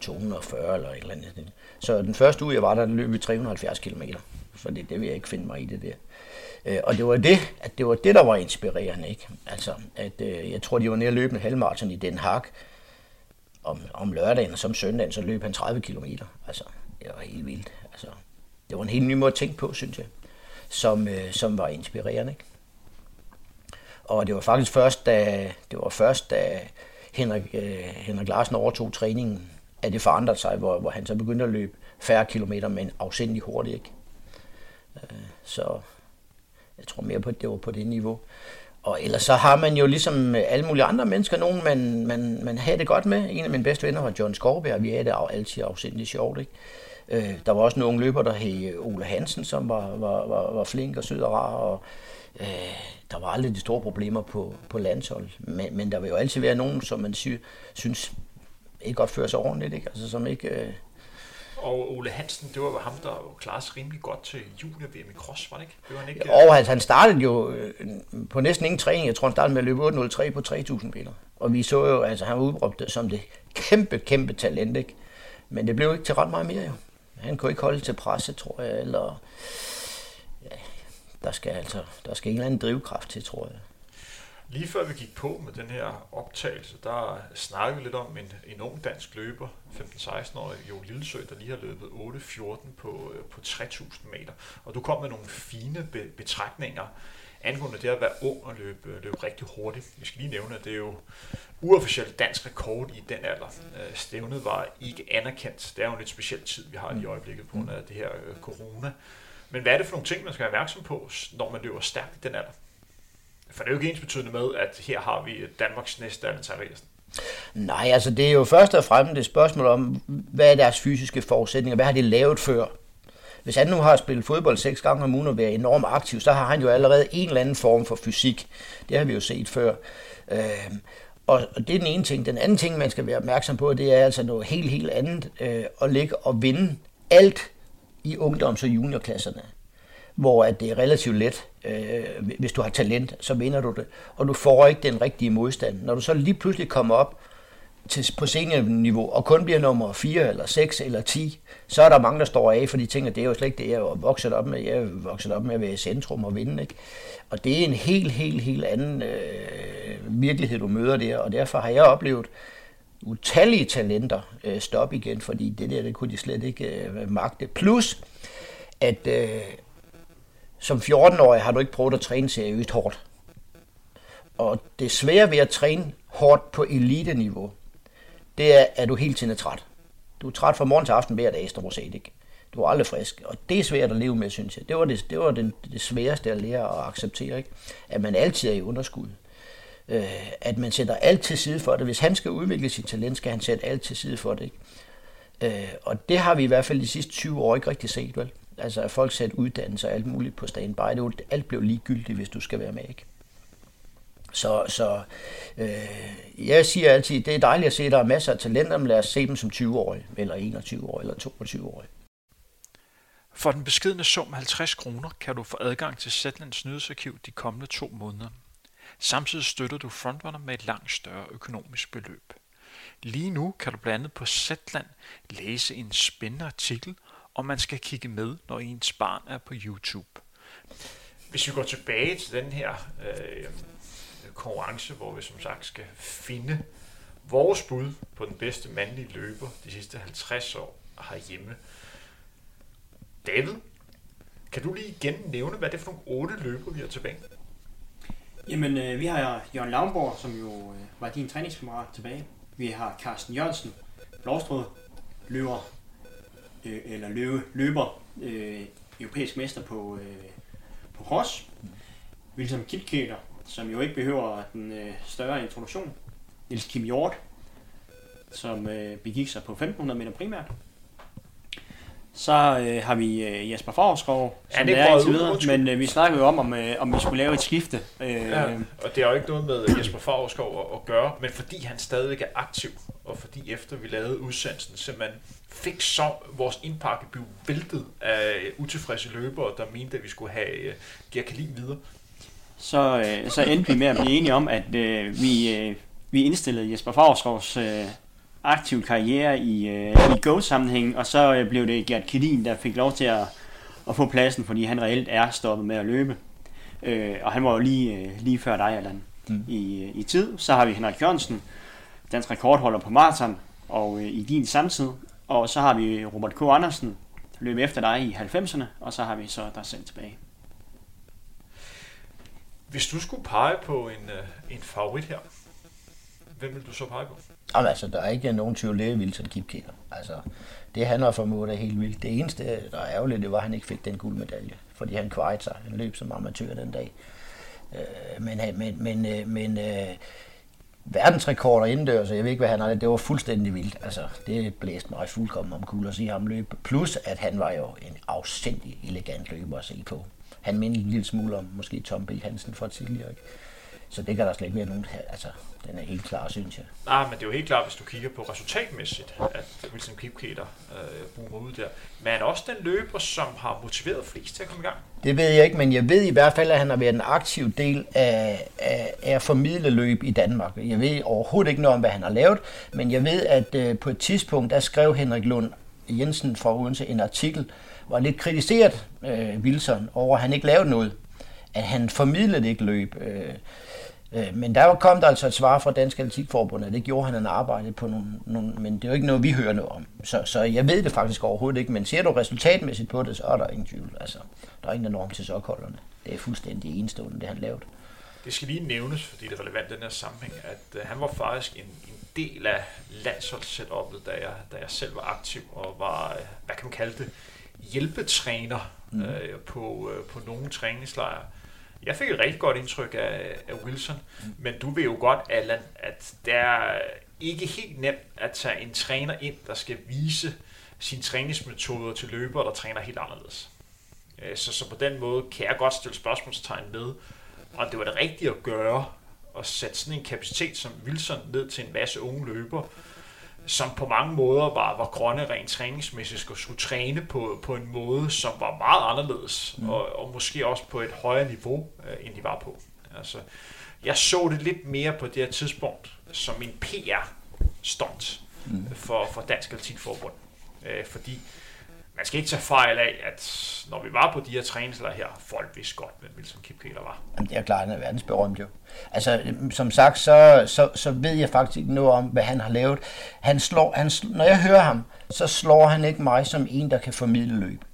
240 eller et eller andet. Så den første uge, jeg var der, der løb vi 370 km. For det, det vil jeg ikke finde mig i det der. Øh, og det var det, at det var det, der var inspirerende, ikke? Altså, at øh, jeg tror, de var nede at løbe en halvmarathon i Den Haag om, om lørdagen, og som søndagen, så løb han 30 km. Altså, det var helt vildt. Altså, det var en helt ny måde at tænke på, synes jeg, som, øh, som var inspirerende, ikke? Og det var faktisk først, da, det var først, da Henrik, øh, Henrik Larsen overtog træningen, at det forandrede sig, hvor, hvor han så begyndte at løbe færre kilometer, men afsindelig hurtigt, ikke? Øh, så jeg tror mere på, at det var på det niveau. Og ellers så har man jo ligesom alle mulige andre mennesker, nogen man, man, man havde det godt med. En af mine bedste venner var John Skorberg, og vi havde det altid afsindelig sjovt. Ikke? Øh, der var også nogle løber, der hed Ole Hansen, som var, var, var, var flink og sød og rar, og øh, der var aldrig de store problemer på, på landshold. Men, men der vil jo altid være nogen, som man sy, synes ikke opfører sig ordentligt, ikke? Altså, som ikke... Øh, og Ole Hansen, det var ham, der klarede sig rimelig godt til junior-VM i cross, var det ikke? Det var han ikke og altså, han startede jo øh, på næsten ingen træning. Jeg tror, han startede med at løbe 8.03 på 3.000 meter. Og vi så jo, altså han var udråbt som det kæmpe, kæmpe talent, ikke? Men det blev ikke til ret meget mere, jo. Han kunne ikke holde til presse, tror jeg, eller... Der skal altså, der skal en eller anden drivkraft til, tror jeg. Lige før vi gik på med den her optagelse, der snakkede vi lidt om en, en ung dansk løber, 15-16-årig Jo Lillesø, der lige har løbet 8.14 på, øh, på 3.000 meter. Og du kom med nogle fine be, betragtninger angående det at være ung og løbe, løbe rigtig hurtigt. Vi skal lige nævne, at det er jo uofficielt dansk rekord i den alder. Øh, stævnet var ikke anerkendt. Det er jo en lidt speciel tid, vi har i øjeblikket på grund af det her øh, corona. Men hvad er det for nogle ting, man skal være opmærksom på, når man løber stærkt i den alder? For det er jo ikke ens betydende med, at her har vi øh, Danmarks næste Allen Nej, altså det er jo først og fremmest et spørgsmål om, hvad er deres fysiske forudsætninger, hvad har de lavet før? Hvis han nu har spillet fodbold seks gange om ugen og været enormt aktiv, så har han jo allerede en eller anden form for fysik. Det har vi jo set før. Øh, og det er den ene ting. Den anden ting, man skal være opmærksom på, det er altså noget helt, helt andet. Øh, at ligge og vinde alt i ungdoms- og juniorklasserne hvor at det er relativt let. Øh, hvis du har talent, så vinder du det, og du får ikke den rigtige modstand. Når du så lige pludselig kommer op til, på seniorniveau, og kun bliver nummer 4 eller 6 eller 10, så er der mange, der står af, for de tænker, det er jo slet ikke det, jeg er vokset op med. Jeg er vokset op med at være i centrum og vinde. Ikke? Og det er en helt, helt, helt anden øh, virkelighed, du møder der, og derfor har jeg oplevet utallige talenter øh, stoppe igen, fordi det der, det kunne de slet ikke øh, magte. Plus, at øh, som 14-årig har du ikke prøvet at træne seriøst hårdt. Og det svære ved at træne hårdt på elite-niveau, det er, at du hele tiden er træt. Du er træt fra morgen til aften hver dag, stort set ikke. Du er aldrig frisk, og det er svært at leve med, synes jeg. Det var det, det, var det, det sværeste at lære at acceptere, ikke? at man altid er i underskud. Øh, at man sætter alt til side for det. Hvis han skal udvikle sit talent, skal han sætte alt til side for det. Ikke? Øh, og det har vi i hvert fald de sidste 20 år ikke rigtig set, vel? Altså at folk satte uddannelse og alt muligt på standby. Det alt blev ligegyldigt, hvis du skal være med, ikke? Så, så øh, jeg siger altid, det er dejligt at se, at der er masser af talenter, men lad os se dem som 20-årige, eller 21-årige, eller 22-årige. For den beskidende sum 50 kroner kan du få adgang til Zetlands nyhedsarkiv de kommende to måneder. Samtidig støtter du Frontrunner med et langt større økonomisk beløb. Lige nu kan du blandt andet på Zetland læse en spændende artikel og man skal kigge med, når ens barn er på YouTube. Hvis vi går tilbage til den her øh, konkurrence, hvor vi som sagt skal finde vores bud på den bedste mandlige løber de sidste 50 år herhjemme. David, kan du lige igen nævne, hvad det er for nogle otte løber, vi har tilbage? Jamen, øh, vi har Jørgen Lavnborg, som jo øh, var din træningskammerat tilbage. Vi har Carsten Jørgensen, Blåstrød, løber øh, eller løbe, løber øh, europæisk mester på, øh, på cross. Wilson Kipketer, som jo ikke behøver den øh, større introduktion. Niels Kim Hjort, som øh, begik sig på 1500 meter primært. Så øh, har vi øh, Jesper Favrskov, som ja, det er indtil videre, men øh, vi snakkede jo om, om, øh, om vi skulle lave et skifte. Øh, ja, og det er jo ikke noget med Jesper Favrskov at, at gøre, men fordi han stadigvæk er aktiv, og fordi efter vi lavede udsendelsen, simpelthen fik så vores indpakke blev væltet af utilfredse løbere, der mente, at vi skulle have uh, Gert Kalin videre. Så, øh, så endte vi med at blive enige om, at øh, vi, øh, vi indstillede Jesper Favrskovs øh, aktiv karriere i, øh, i Go-sammenhæng, og så øh, blev det Gert Kalin, der fik lov til at, at få pladsen, fordi han reelt er stoppet med at løbe. Øh, og han var jo lige, øh, lige før dig, Allan, mm. i, i tid. Så har vi Henrik Jørgensen, dansk rekordholder på maraton, og øh, i din samtid. Og så har vi Robert K. Andersen, der løb efter dig i 90'erne, og så har vi så dig selv tilbage. Hvis du skulle pege på en, øh, en favorit her, hvem vil du så pege på? Jamen, altså, der er ikke nogen tvivl, det er Wilson Kipketer. Altså, det han har formået er helt vildt. Det eneste, der er ærgerligt, det var, at han ikke fik den guldmedalje, fordi han kvejede sig. Han løb som amatør den dag. Øh, men, øh, men, men, øh, men øh, verdensrekorder indendørs, jeg ved ikke, hvad han har, det var fuldstændig vildt. Altså, det blæste mig fuldkommen om kul at se ham løbe. Plus, at han var jo en afsindig elegant løber at se på. Han mindede en lille smule om måske Tom B. Hansen for tidligere. Ikke? Så det kan der slet ikke være nogen... Altså, den er helt klar, synes jeg. Nej, men det er jo helt klart, hvis du kigger på resultatmæssigt, at Wilson Kipketer øh, boomer ud der. Men er også den løber, som har motiveret flest til at komme i gang? Det ved jeg ikke, men jeg ved i hvert fald, at han har været en aktiv del af, af, af at formidle løb i Danmark. Jeg ved overhovedet ikke noget om, hvad han har lavet, men jeg ved, at øh, på et tidspunkt, der skrev Henrik Lund Jensen fra Odense en artikel, hvor lidt kritiseret øh, Wilson over, at han ikke lavede noget. At han formidlede ikke løb. Øh, men der kom der altså et svar fra Dansk Atletikforbund, at det gjorde han en arbejde på nogle, nogle, men det er jo ikke noget, vi hører noget om. Så, så jeg ved det faktisk overhovedet ikke, men ser du resultatmæssigt på det, så er der ingen tvivl. Altså, der er ingen enorm til sokholderne. Det er fuldstændig enestående, det han lavede. Det skal lige nævnes, fordi det er relevant i den her sammenhæng, at uh, han var faktisk en, en del af landsholdssetupet, da jeg, da jeg selv var aktiv og var, uh, hvad kan man kalde det, hjælpetræner mm. uh, på, uh, på nogle træningslejre. Jeg fik et rigtig godt indtryk af, af Wilson, mm. men du ved jo godt, Allan, at det er ikke helt nemt at tage en træner ind, der skal vise sine træningsmetoder til løbere, der træner helt anderledes. Så, så på den måde kan jeg godt stille spørgsmålstegn med, og det var det rigtige at gøre, at sætte sådan en kapacitet som Wilson ned til en masse unge løber, som på mange måder var, var grønne rent træningsmæssigt, og skulle træne på, på en måde, som var meget anderledes, mm. og, og måske også på et højere niveau, øh, end de var på. Altså, jeg så det lidt mere på det her tidspunkt som en PR-stunt mm. for, for Dansk Atletikforbund. Øh, fordi man skal ikke tage fejl af, at når vi var på de her træningslejre her, folk vidste godt, hvem Wilson Kipkeler var. Jamen, det er klart, han er verdensberømt jo. Altså, øhm, som sagt, så, så, så ved jeg faktisk ikke noget om, hvad han har lavet. Han slår, han, når jeg hører ham, så slår han ikke mig som en, der kan formidle løb.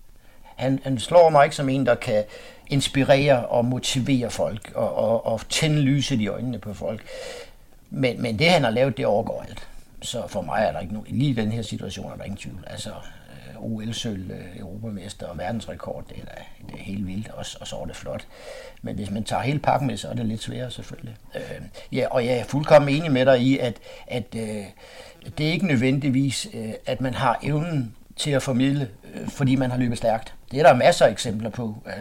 Han, han slår mig ikke som en, der kan inspirere og motivere folk og, og, og tænde lyset i øjnene på folk. Men, men det, han har lavet, det overgår alt. Så for mig er der ikke nogen, lige i den her situation er der ingen tvivl. Altså, OL-sølv, øh, europamester og verdensrekord. Det er, da, det er helt vildt, og, og så er det flot. Men hvis man tager hele pakken med, så er det lidt sværere selvfølgelig. Øh, ja, og jeg er fuldkommen enig med dig i, at, at øh, det er ikke nødvendigvis, øh, at man har evnen til at formidle, øh, fordi man har løbet stærkt. Det er der masser af eksempler på. Øh,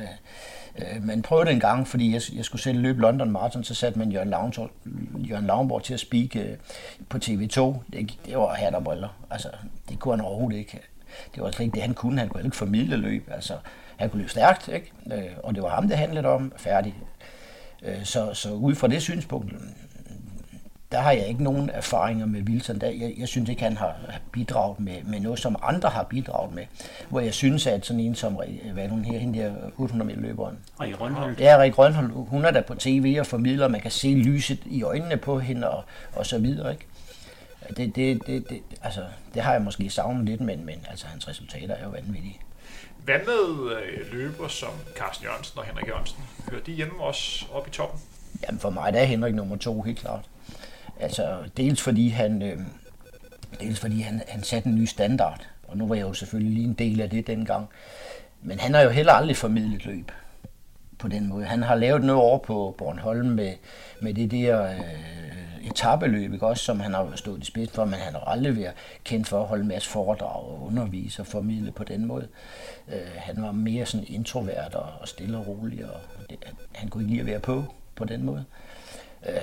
øh man prøvede det en gang, fordi jeg, jeg skulle selv løbe London Marathon, så satte man Jørgen, Lavnborg, Jørgen Lavnborg til at speak øh, på TV2. Det, det var hat og briller. Altså, det kunne han overhovedet ikke det var slet ikke det, han kunne. Han kunne ikke formidle løb. Altså, han kunne løbe stærkt, ikke? Øh, og det var ham, det handlede om. Færdig. Øh, så, så ud fra det synspunkt, der har jeg ikke nogen erfaringer med Wilson. Der, jeg, jeg synes ikke, han har bidraget med, med noget, som andre har bidraget med. Hvor jeg synes, at sådan en som, hvad hun her, hende der 800 meter løberen. Rik Rønholdt. Ja, Rik Rønholdt. Hun er der på tv og formidler, man kan se lyset i øjnene på hende og, og så videre, ikke? Det, det, det, det, altså, det har jeg måske savnet lidt, men, men altså, hans resultater er jo vanvittige. Hvad med øh, løber som Carsten Jørgensen og Henrik Jørgensen? Hører de hjemme også op i toppen? Jamen for mig der er Henrik nummer to, helt klart. Altså, dels fordi han, øh, dels fordi han, han satte en ny standard, og nu var jeg jo selvfølgelig lige en del af det dengang. Men han har jo heller aldrig formidlet løb på den måde. Han har lavet noget over på Bornholm med, med det der øh, etabeløb, ikke? også som han har stået i spids for, men han har aldrig været kendt for at holde en masse foredrag og undervise og formidle på den måde. Øh, han var mere sådan introvert og, og stille og rolig, og det, han kunne ikke lide at være på på den måde. Øh,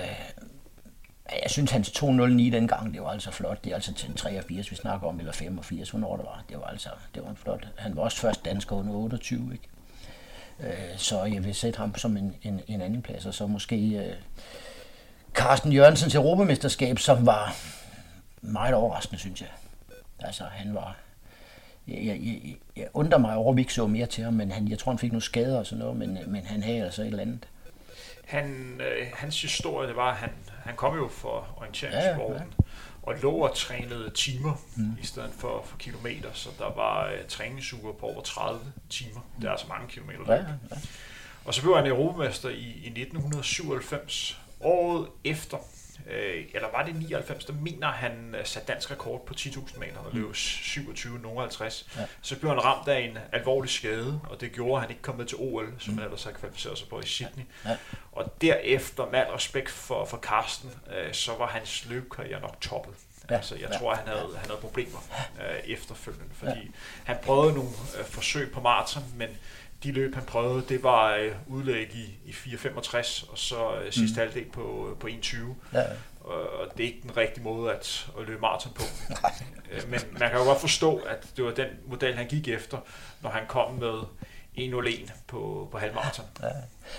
jeg synes, hans 209 dengang, det var altså flot. Det er altså til 83, vi snakker om, eller 85, hvornår det var. Det var altså det var flot. Han var også først dansker under 28, ikke? Øh, så jeg vil sætte ham som en, en, en anden plads, og så måske øh, Carsten Jørgensens europamesterskab, som var meget overraskende, synes jeg. Altså, han var... Jeg, jeg, jeg undrer mig over, at vi ikke så mere til ham, men han, jeg tror, han fik nogle skader og sådan noget, men, men han havde altså et eller andet. Han, øh, hans historie, det var, at han, han kom jo fra orienteringssporten, ja, ja. og lå og trænede timer mm. i stedet for, for kilometer, så der var øh, træningsuger på over 30 timer. Det er altså mange kilometer. Ja, ja. Og så blev han europamester i, i 1997, året efter, øh, eller var det 99, der mener han øh, sat dansk rekord på 10.000 meter, og løb 27.50. Ja. Så blev han ramt af en alvorlig skade, og det gjorde, at han ikke kom med til OL, som mm. han ellers havde kvalificeret sig på i Sydney. Ja. Ja. Og derefter, med al respekt for, for Carsten, øh, så var hans løbkarriere nok toppet. Ja, altså, jeg ja, tror, at han havde, han havde problemer øh, efterfølgende, fordi ja. han prøvede nogle øh, forsøg på maraton, men de løb, han prøvede, det var øh, udlæg i, i 4.65, og så øh, sidste mm. halvdel på, øh, på 1.20. Ja. Og det er ikke den rigtige måde at, at løbe maraton på. <laughs> øh, men man kan jo godt forstå, at det var den model, han gik efter, når han kom med 1.01 på, på halvmarathon. Ja.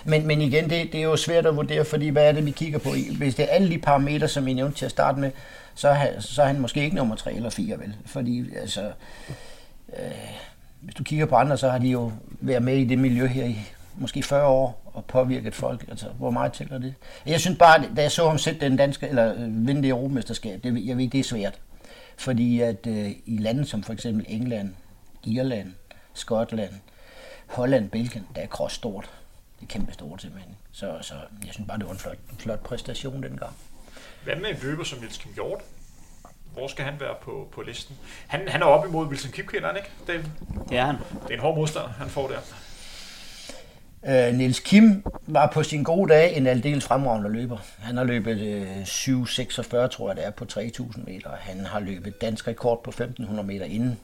Men, men igen, det, det er jo svært at vurdere, fordi hvad er det, vi kigger på? Hvis det er alle de parametre, som I nævnte til at starte med, så er, så er han måske ikke nummer 3 eller 4, vel? Fordi altså... Øh, hvis du kigger på andre, så har de jo været med i det miljø her i måske 40 år, og påvirket folk? Altså, hvor meget tæller det? Jeg synes bare, da jeg så ham sætte den danske, eller øh, vinde det europamesterskab, det, jeg ved, det er svært. Fordi at øh, i lande som for eksempel England, Irland, Skotland, Holland, Belgien, der er cross stort. Det er kæmpe stort simpelthen. Så, så jeg synes bare, det var en flot, flot præstation dengang. Hvad med en løber som Niels Kim Hjort? Hvor skal han være på, på listen? Han, han er op imod Wilson Kipkeller, ikke? Det, Det er han. det er en hård modstander, han får der. Øh, Niels Kim var på sin gode dag en aldeles fremragende løber. Han har løbet øh, 7.46, tror jeg det er, på 3.000 meter. Han har løbet dansk rekord på 1.500 meter inden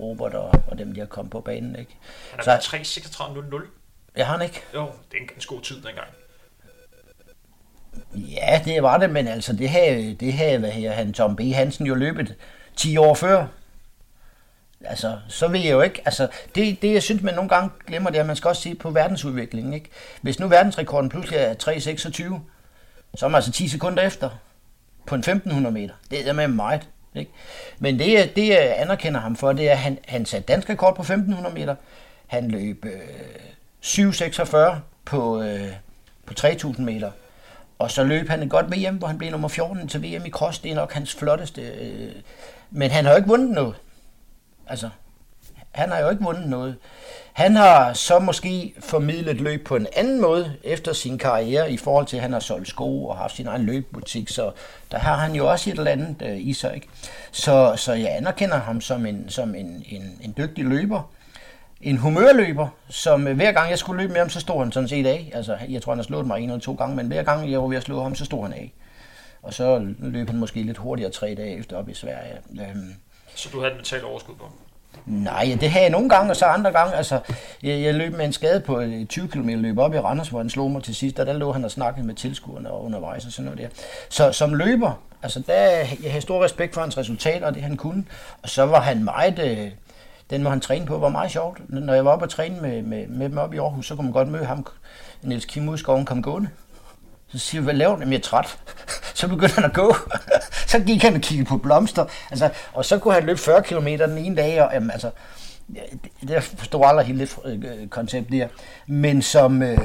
Robert og, og dem, de har kommet på banen. Ikke? Han er Så, på 3.36.00. ja, han ikke? Jo, det er en ganske god tid dengang. Ja, det var det, men altså det havde, det havde hvad her, han Tom B. Hansen jo løbet 10 år før. Altså, så vil jeg jo ikke, altså, det, det jeg synes, man nogle gange glemmer, det er, at man skal også se på verdensudviklingen, ikke? Hvis nu verdensrekorden pludselig er 3.26, så er man altså 10 sekunder efter på en 1500 meter. Det er med meget, ikke? Men det, det, jeg anerkender ham for, det er, at han, han satte dansk rekord på 1500 meter. Han løb øh, 7.46 på, øh, på 3000 meter. Og så løb han et godt VM, hvor han blev nummer 14 til VM i cross. Det er nok hans flotteste. Øh, men han har jo ikke vundet noget. Altså, han har jo ikke vundet noget. Han har så måske formidlet løb på en anden måde efter sin karriere i forhold til, at han har solgt sko og haft sin egen løbbutik, så der har han jo også et eller andet øh, i sig. Ikke? Så, så jeg anerkender ham som en, som en, en, en dygtig løber. En humørløber, som øh, hver gang jeg skulle løbe med ham, så stod han sådan set af. Altså, jeg tror, han har slået mig en eller to gange, men hver gang jeg var ved at slå ham, så stod han af. Og så løb han måske lidt hurtigere tre dage efter op i Sverige. Øhm, Så du havde et mentalt overskud på ham. Nej, det havde jeg nogle gange, og så andre gange. Altså, jeg, jeg løb med en skade på et 20 km løb op i Randers, hvor han slog mig til sidst, og der lå han og snakkede med tilskuerne og undervejs og sådan noget der. Så som løber, altså der, jeg har stor respekt for hans resultater og det han kunne. Og så var han meget, øh, den må han træne på, var meget sjovt. Når jeg var oppe og træne med, med, med dem op i Aarhus, så kunne man godt møde ham, Niels Kim Udskoven skoven, kom gående. Så siger jeg, hvad laver du? Jamen, jeg er træt. <laughs> Så begyndte han at gå. <laughs> så gik han og kiggede på blomster. Altså, og så kunne han løbe 40 km den ene dag. Og, jamen, altså, det, det forstod aldrig helt øh, koncept der. Men som, øh,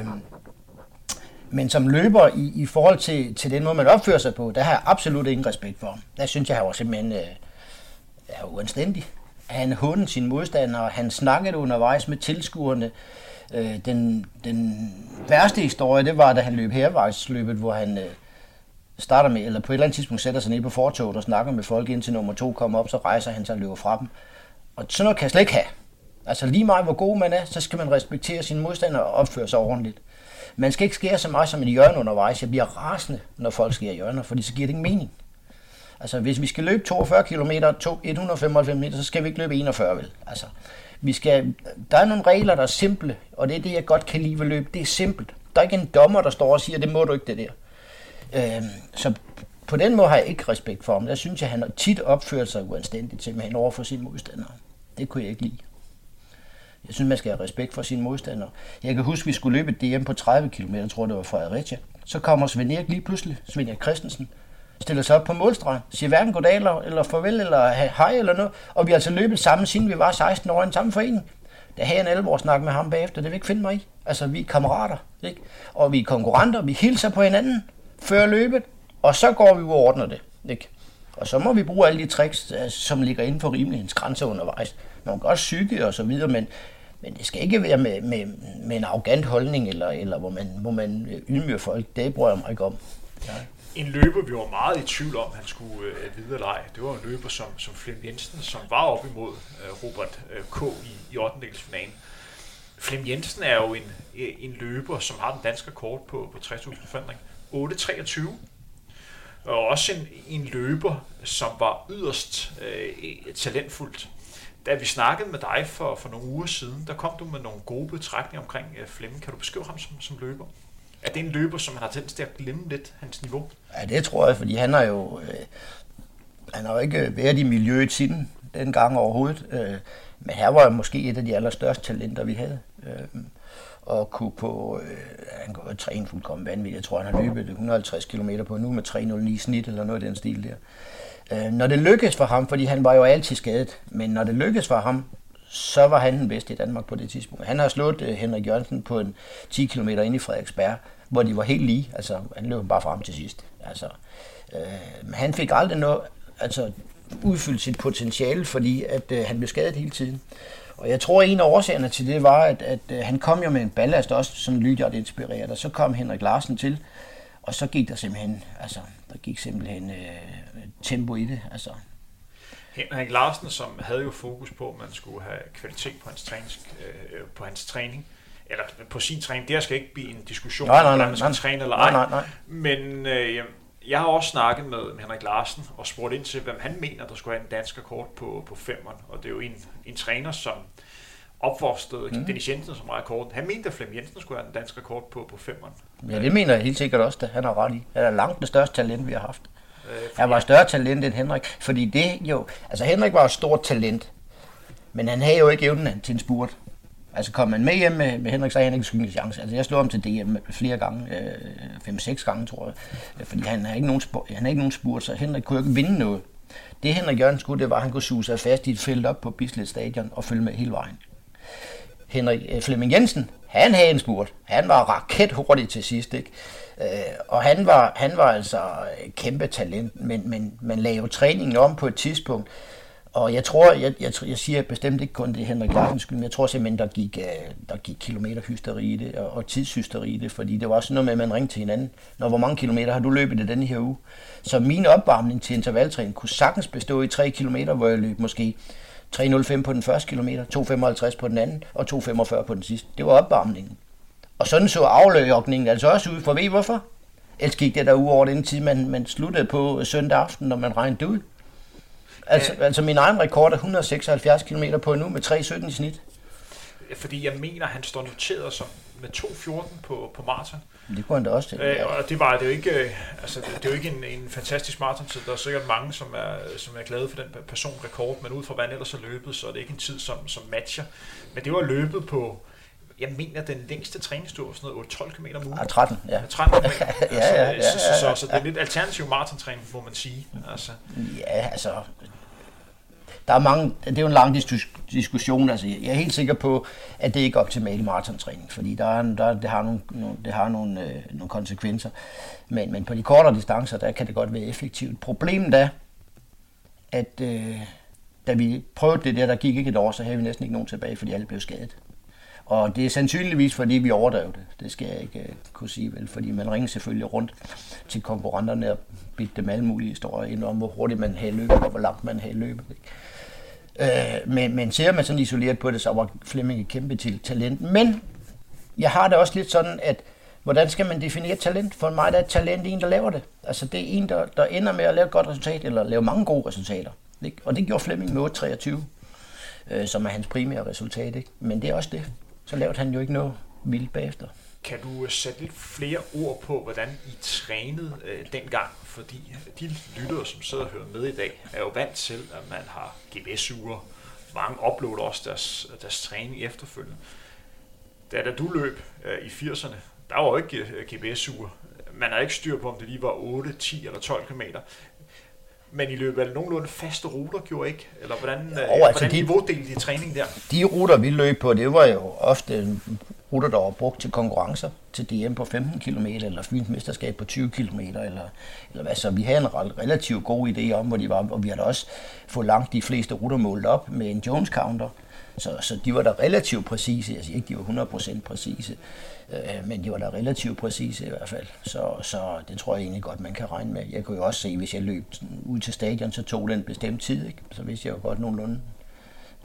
men som løber i, i forhold til, til den måde, man opfører sig på, der har jeg absolut ingen respekt for ham. Der synes jeg, han var simpelthen øh, er uanstændig. Han hundede sin modstander, og han snakkede undervejs med tilskuerne. Øh, den, den værste historie, det var, da han løb hervejsløbet, hvor han øh, starter med, eller på et eller andet tidspunkt sætter sig ned på fortoget og snakker med folk, indtil nummer to kommer op, så rejser han sig og løber fra dem. Og sådan noget kan jeg slet ikke have. Altså lige meget hvor god man er, så skal man respektere sine modstandere og opføre sig ordentligt. Man skal ikke skære så meget som et hjørne undervejs. Jeg bliver rasende, når folk skærer hjørner, fordi så giver det ikke mening. Altså, hvis vi skal løbe 42 km, 195 meter, så skal vi ikke løbe 41, vel? Altså, vi skal, der er nogle regler, der er simple, og det er det, jeg godt kan lide ved løb. Det er simpelt. Der er ikke en dommer, der står og siger, det må du ikke, det der. Øh, så på den måde har jeg ikke respekt for ham. Der synes jeg, han har tit opført sig uanstændigt simpelthen over for sine modstandere. Det kunne jeg ikke lide. Jeg synes, man skal have respekt for sine modstandere. Jeg kan huske, at vi skulle løbe et DM på 30 km, jeg tror det var Fredericia. Så kommer Svend Erik lige pludselig, Svend Erik Christensen, stiller sig op på målstregen, siger hverken goddag eller, eller farvel eller hej eller noget. Og vi har altså løbet sammen, siden vi var 16 år i en samme forening. Der havde jeg en alvor snak med ham bagefter, det vil jeg ikke finde mig i. Altså, vi er kammerater, ikke? Og vi er konkurrenter, vi hilser på hinanden før løbet, og så går vi ud og ordner det, ikke? Og så må vi bruge alle de tricks, øh, som ligger inden for rimelighedens grænser undervejs. Man kan også psyke og så videre, men, men det skal ikke være med, med, med en arrogant holdning, eller, eller hvor, man, hvor man ydmyger folk. Det bryder jeg mig ikke om. Ja. En løber, vi var meget i tvivl om, han skulle øh, videre ej. Det var en løber som, som Flem Jensen, som var op imod øh, Robert øh, K. i, i 8. delsfinalen. Flem Jensen er jo en, øh, en løber, som har den danske kort på, på 60.000 forandring. 8.23. Og også en, en løber, som var yderst øh, talentfuldt. Da vi snakkede med dig for, for nogle uger siden, der kom du med nogle gode betragtninger omkring øh, Flemming. Kan du beskrive ham som, som løber? Er det en løber, som man har tendens til at glemme lidt hans niveau? Ja, det tror jeg, fordi han har jo, øh, han har jo ikke været i miljøet siden dengang overhovedet. Øh, men her var måske et af de allerstørste talenter, vi havde. Øh, og kunne på, øh, han kunne træne fuldkommen vanvittigt. Jeg tror, han har løbet 150 km på nu med 3.09 snit eller noget i den stil der. Øh, når det lykkedes for ham, fordi han var jo altid skadet, men når det lykkedes for ham, så var han den bedste i Danmark på det tidspunkt. Han har slået øh, Henrik Jørgensen på en 10 km ind i Frederiksberg, hvor de var helt lige. Altså, han løb bare frem til sidst. Altså, øh, han fik aldrig noget, altså, udfyldt sit potentiale, fordi at, øh, han blev skadet hele tiden. Og jeg tror, at en af årsagerne til det var, at, at, øh, han kom jo med en ballast også, som Lydiard inspireret, og så kom Henrik Larsen til, og så gik der simpelthen, altså, der gik simpelthen øh, tempo i det. Altså. Henrik Larsen, som havde jo fokus på, at man skulle have kvalitet på hans, trænings, øh, på hans træning, eller på sin træning, det skal ikke blive en diskussion, nej, nej, nej, om man skal nej, træne eller ej. Nej, nej, nej. Men øh, jeg har også snakket med, med Henrik Larsen og spurgt ind til, hvem han mener, der skulle have en dansk rekord på, på femmeren. Og det er jo en, en træner, som opforstede mm. Dennis Jensen som rekord. Han mente, at Flem Jensen skulle have en dansk rekord på, på femmeren. Ja, det mener jeg helt sikkert også, at han har ret i. Han er langt det største talent, vi har haft. Øh, han var større talent end Henrik, fordi det jo... Altså Henrik var et stort talent, men han havde jo ikke evnen til en spurt. Altså kom man med hjem med, med Henrik, så havde han ikke skyldig chance. Altså jeg slog ham til DM flere gange, øh, fem-seks gange tror jeg, fordi han har ikke nogen, spurt, han har ikke nogen spurt, så Henrik kunne jo ikke vinde noget. Det Henrik Jørgen skulle, det var, at han kunne suge sig fast i et felt op på Bislett Stadion og følge med hele vejen. Henrik øh, Flemming Jensen, han havde en spurt. Han var raket hurtig til sidst, ikke? Øh, og han var, han var altså kæmpe talent, men, men man lagde jo træningen om på et tidspunkt, og jeg tror, jeg, jeg, jeg siger bestemt ikke kun det Henrik Larsens skyld, men jeg tror simpelthen, der gik, øh, der gik kilometerhysteri i det, og, og tidshysteri i det, fordi det var også noget med, at man ringte til hinanden. Når hvor mange kilometer har du løbet i denne her uge? Så min opvarmning til intervaltræning kunne sagtens bestå i 3 kilometer, hvor jeg løb måske 3.05 på den første kilometer, 2.55 på den anden, og 2.45 på den sidste. Det var opvarmningen. Og sådan så afløjokningen altså også ud, for ved I hvorfor? Ellers gik det der uge over den tid, man, man sluttede på søndag aften, når man regnede ud. Altså, ja. altså min egen rekord er 176 km på uge med 3.17 i snit. Fordi jeg mener, han står noteret som med 2.14 på, på maraton. Det kunne han da også til. Øh, og det var det er jo ikke, øh, altså, det er jo ikke en, en fantastisk maraton, der er sikkert mange, som er, som er glade for den personrekord, men ud fra hvad han ellers har løbet, så er det ikke en tid, som, som matcher. Men det var løbet på, jeg mener, den længste træningstur var sådan noget 12 km om ugen. Ja, 13, ja. 13 km. ja, <laughs> ja, ja, så, så, så, så, det er lidt alternativ maratontræning, må man sige. Altså. Ja, altså, der er mange, det er jo en lang diskussion. Altså, jeg er helt sikker på, at det ikke er optimal maratontræning, fordi der er, der, det har, nogle, det har nogle, øh, nogle konsekvenser. Men, men på de kortere distancer, der kan det godt være effektivt. Problemet er, at øh, da vi prøvede det der, der gik ikke et år, så havde vi næsten ikke nogen tilbage, fordi alle blev skadet. Og det er sandsynligvis, fordi vi overdrev det. Det skal jeg ikke øh, kunne sige vel, fordi man ringer selvfølgelig rundt til konkurrenterne og bidte dem alle mulige historier ind om, hvor hurtigt man havde løbet, og hvor langt man havde løbet. Ikke? Øh, men, men ser man sådan isoleret på det, så var Flemming et kæmpe til talent. Men jeg har det også lidt sådan, at hvordan skal man definere talent? For mig der er talent en, der laver det. Altså det er en, der, der ender med at lave et godt resultat, eller lave mange gode resultater. Ikke? Og det gjorde Flemming med 23, øh, som er hans primære resultat. Ikke? Men det er også det. Så lavede han jo ikke noget vildt bagefter. Kan du øh, sætte lidt flere ord på, hvordan I trænede øh, dengang? Fordi de lyttere, som sidder og hører med i dag, er jo vant til, at man har GPS-uger. Mange uploader også deres, deres træning efterfølgende. Da, da du løb øh, i 80'erne, der var jo ikke øh, GPS-uger. Man har ikke styr på, om det lige var 8, 10 eller 12 km. Men I løb vel nogenlunde faste ruter, gjorde ikke? Eller hvordan, jo, øh, altså hvordan de, niveaudelte I træning der? De ruter, vi løb på, det var jo ofte ruter, der var brugt til konkurrencer, til DM på 15 km, eller Fyns mesterskab på 20 km, eller, eller hvad. Så vi havde en relativt god idé om, hvor de var, og vi havde også fået langt de fleste ruter målt op med en Jones counter. Så, så de var der relativt præcise. Jeg siger ikke, de var 100% præcise, øh, men de var da relativt præcise i hvert fald. Så, så det tror jeg egentlig godt, man kan regne med. Jeg kunne jo også se, hvis jeg løb ud til stadion, så tog den en bestemt tid. Ikke? Så vidste jeg jo godt nogenlunde,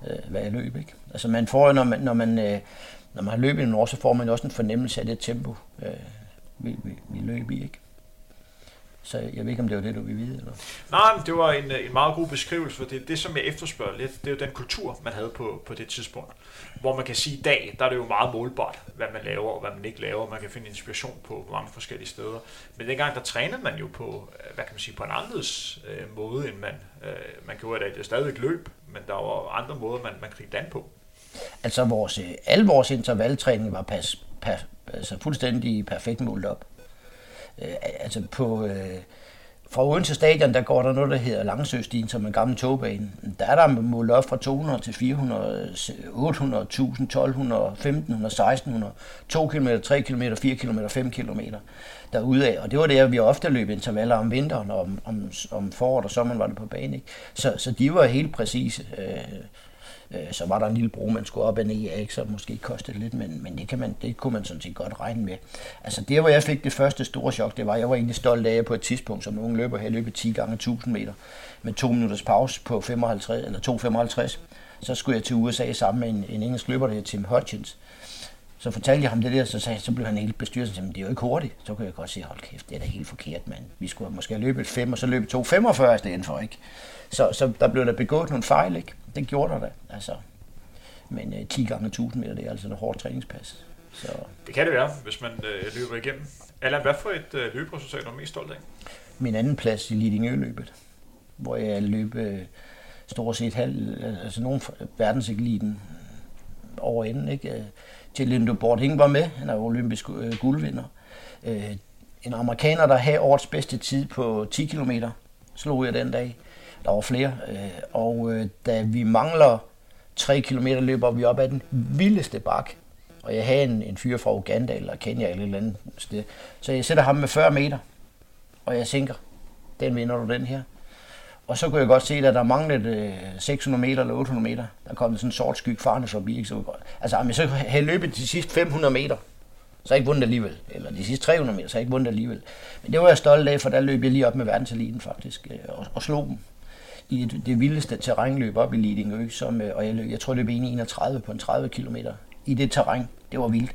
øh, hvad jeg løb. Ikke? Altså man får når man, når man, øh, når man har løbet i en år, så får man også en fornemmelse af det tempo, øh, vi, vi, vi løb i. Ikke? Så jeg ved ikke, om det var det, du ville vide? Eller? Nej, men det var en, en meget god beskrivelse, for det, det, som jeg efterspørger lidt, det er jo den kultur, man havde på, på det tidspunkt. Hvor man kan sige, i dag, der er det jo meget målbart, hvad man laver og hvad man ikke laver. Man kan finde inspiration på mange forskellige steder. Men dengang, der trænede man jo på, hvad kan man sige, på en anderledes øh, måde, end man, øh, man gjorde i dag. Det er stadigvæk løb, men der var andre måder, man, man gribte an på. Altså, vores, øh, alle vores intervaltræning var pas, pas, altså fuldstændig perfekt målt op. Øh, altså på, øh, fra Odense Stadion, der går der noget, der hedder Langsøstien, som en gammel togbane. Der er der målt op fra 200 til 400, 800, 1000, 1200, 1500, 1600, 2 km, 3 km, 4 km, 5 km derude af. Og det var det, vi ofte løb intervaller om vinteren, og om, om, om foråret og sommeren var det på banen. Ikke? Så, så de var helt præcise. Øh, Øh, så var der en lille bro, man skulle op ad ned ikke? så måske kostede lidt, men, men det, kan man, det kunne man sådan set godt regne med. Altså det, hvor jeg fik det første store chok, det var, jeg var egentlig stolt af, at på et tidspunkt som nogen løber her løbet 10 gange 1000 meter med to minutters pause på 55, eller 2,55. Så skulle jeg til USA sammen med en, en engelsk løber, der hedder Tim Hutchins. Så fortalte jeg ham det der, så, sagde, så blev han helt bestyret, og sagde, det er jo ikke hurtigt. Så kunne jeg godt sige, hold kæft, det er da helt forkert, mand. Vi skulle måske have løbet et 5, og så løbet 2,45 i stedet for, ikke? Så, så der blev der begået nogle fejl, ikke? Det gjorde der da. Altså, men øh, 10 gange 1000 meter, det er altså et hårdt træningspas. Så. Det kan det være, hvis man øh, løber igennem. Allan, hvad for et øh, løberesultat er du mest stolt af? Min anden plads i Lidingø-løbet, hvor jeg løb øh, stort set halv, altså nogen verdenseliten over enden, ikke? Til Lindo Bording var med, han er olympisk øh, guldvinder. Øh, en amerikaner, der havde årets bedste tid på 10 km, slog jeg den dag. Der var flere. Øh, og øh, da vi mangler 3 km løber vi op ad den vildeste bak. Og jeg havde en, en fyr fra Uganda eller Kenya eller et eller andet sted. Så jeg sætter ham med 40 meter, og jeg tænker, den vinder du den her. Og så kunne jeg godt se, at der manglede øh, 600 meter eller 800 meter. Der kom sådan en sort skyg farne forbi. Ikke? Så godt. Altså, men så havde løbet de sidste 500 meter, så har jeg ikke vundet alligevel. Eller de sidste 300 meter, så har jeg ikke vundet alligevel. Men det var jeg stolt af, for der løb jeg lige op med verdenseliten faktisk, øh, og, og slog dem i det, det vildeste terrænløb op i Lidingø, som, øh, og jeg, løb, jeg tror, det blev 31 på en 30 km i det terræn. Det var vildt.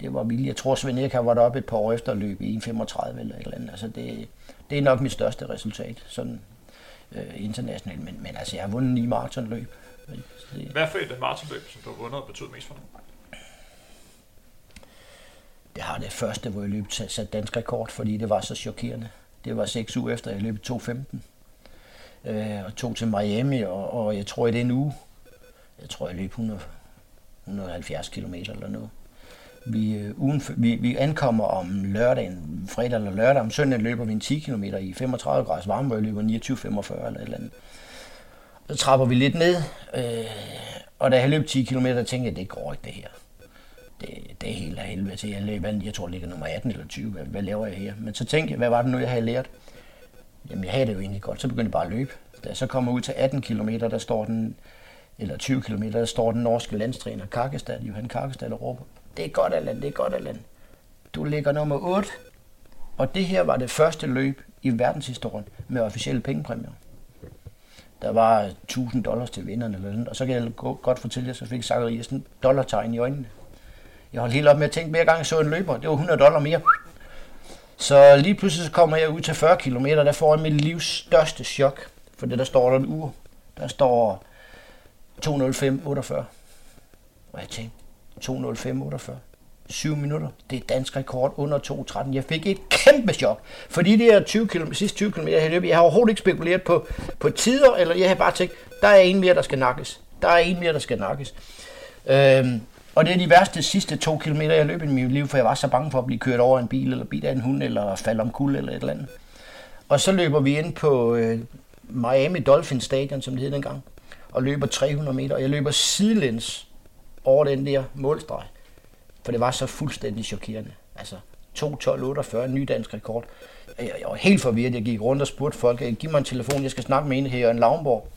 Det var vildt. Jeg tror, Svend Erik var deroppe et par år efter løb i 1,35 eller et eller andet. Altså, det, det er nok mit største resultat, sådan øh, internationalt. Men, men altså, jeg har vundet ni maratonløb. Det... Hvad for et maratonløb, som du har vundet, betyder mest for dig? Det har det første, hvor jeg løb sat dansk rekord, fordi det var så chokerende. Det var seks uger efter, jeg løb 2.15 øh, og tog til Miami, og, og jeg tror i den uge, jeg tror jeg løb 100, 170 km eller noget. Vi, øh, ugen, vi, vi ankommer om lørdagen, fredag eller lørdag, om søndagen løber vi en 10 km i 35 grader varme, hvor jeg løber 29-45 eller et eller andet. Så trapper vi lidt ned, øh, og da jeg løb 10 km, tænkte jeg, det går ikke det her. Det, det er helt af helvede til. Jeg, løb, jeg tror, jeg ligger nummer 18 eller 20. Hvad, hvad laver jeg her? Men så tænkte jeg, hvad var det nu, jeg havde lært? Jamen, jeg havde det jo egentlig godt. Så begyndte jeg bare at løbe. Da jeg så kommer ud til 18 km, der står den, eller 20 km, der står den norske landstræner Karkestad, Johan Karkestad, og råber, det er godt, Allan, det er godt, Allan. Du ligger nummer 8. Og det her var det første løb i verdenshistorien med officielle pengepræmier. Der var 1000 dollars til vinderne, eller sådan, og så kan jeg godt fortælle jer, så fik Zacharias en dollartegn i øjnene. Jeg holdt helt op med at tænke, hver gang jeg så en løber, det var 100 dollar mere. Så lige pludselig så kommer jeg ud til 40 km, der får jeg mit livs største chok. For det der står der en ur. Der står 2.05.48. Og jeg tænkte, 2.05.48. 7 minutter. Det er dansk rekord under 2.13. Jeg fik et kæmpe chok. Fordi det er 20 km, sidste 20 km, jeg har løbet, jeg har overhovedet ikke spekuleret på, på tider, eller jeg har bare tænkt, der er en mere, der skal nakkes. Der er en mere, der skal nakkes. Øhm, og det er de værste sidste to kilometer, jeg løb i mit liv, for jeg var så bange for at blive kørt over en bil, eller bidt af en hund, eller falde om kul, eller et eller andet. Og så løber vi ind på øh, Miami Dolphin Stadion, som det hed dengang, og løber 300 meter, og jeg løber sidelæns over den der målstreg, for det var så fuldstændig chokerende. Altså 2.12.48, ny dansk rekord. Jeg, jeg var helt forvirret, jeg gik rundt og spurgte folk, giv mig en telefon, jeg skal snakke med en her, en Lavnborg.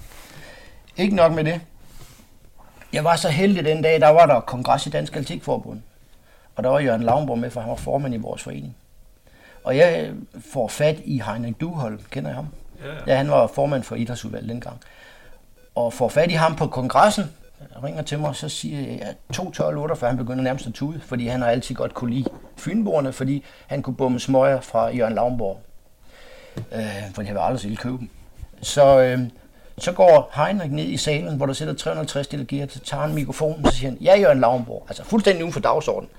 Ikke nok med det. Jeg var så heldig den dag, der var der kongres i Dansk Atletikforbund. Og der var Jørgen Lavnborg med, for han var formand i vores forening. Og jeg får fat i Heinrich Duholm, kender jeg ham? Ja, ja. ja han var formand for idrætsudvalget dengang. Og får fat i ham på kongressen, ringer til mig, og så siger jeg, at 2.12.8, for han begynder nærmest at tude, fordi han har altid godt kunne lide Fynborgerne, fordi han kunne bomme smøger fra Jørgen Lavnborg. Øh, fordi jeg vil aldrig selv købe dem. Så øh, så går Heinrich ned i salen, hvor der sidder 350 delegerede, så tager han mikrofonen, og så siger han, ja, Jørgen Lavnborg, altså fuldstændig uden for dagsordenen.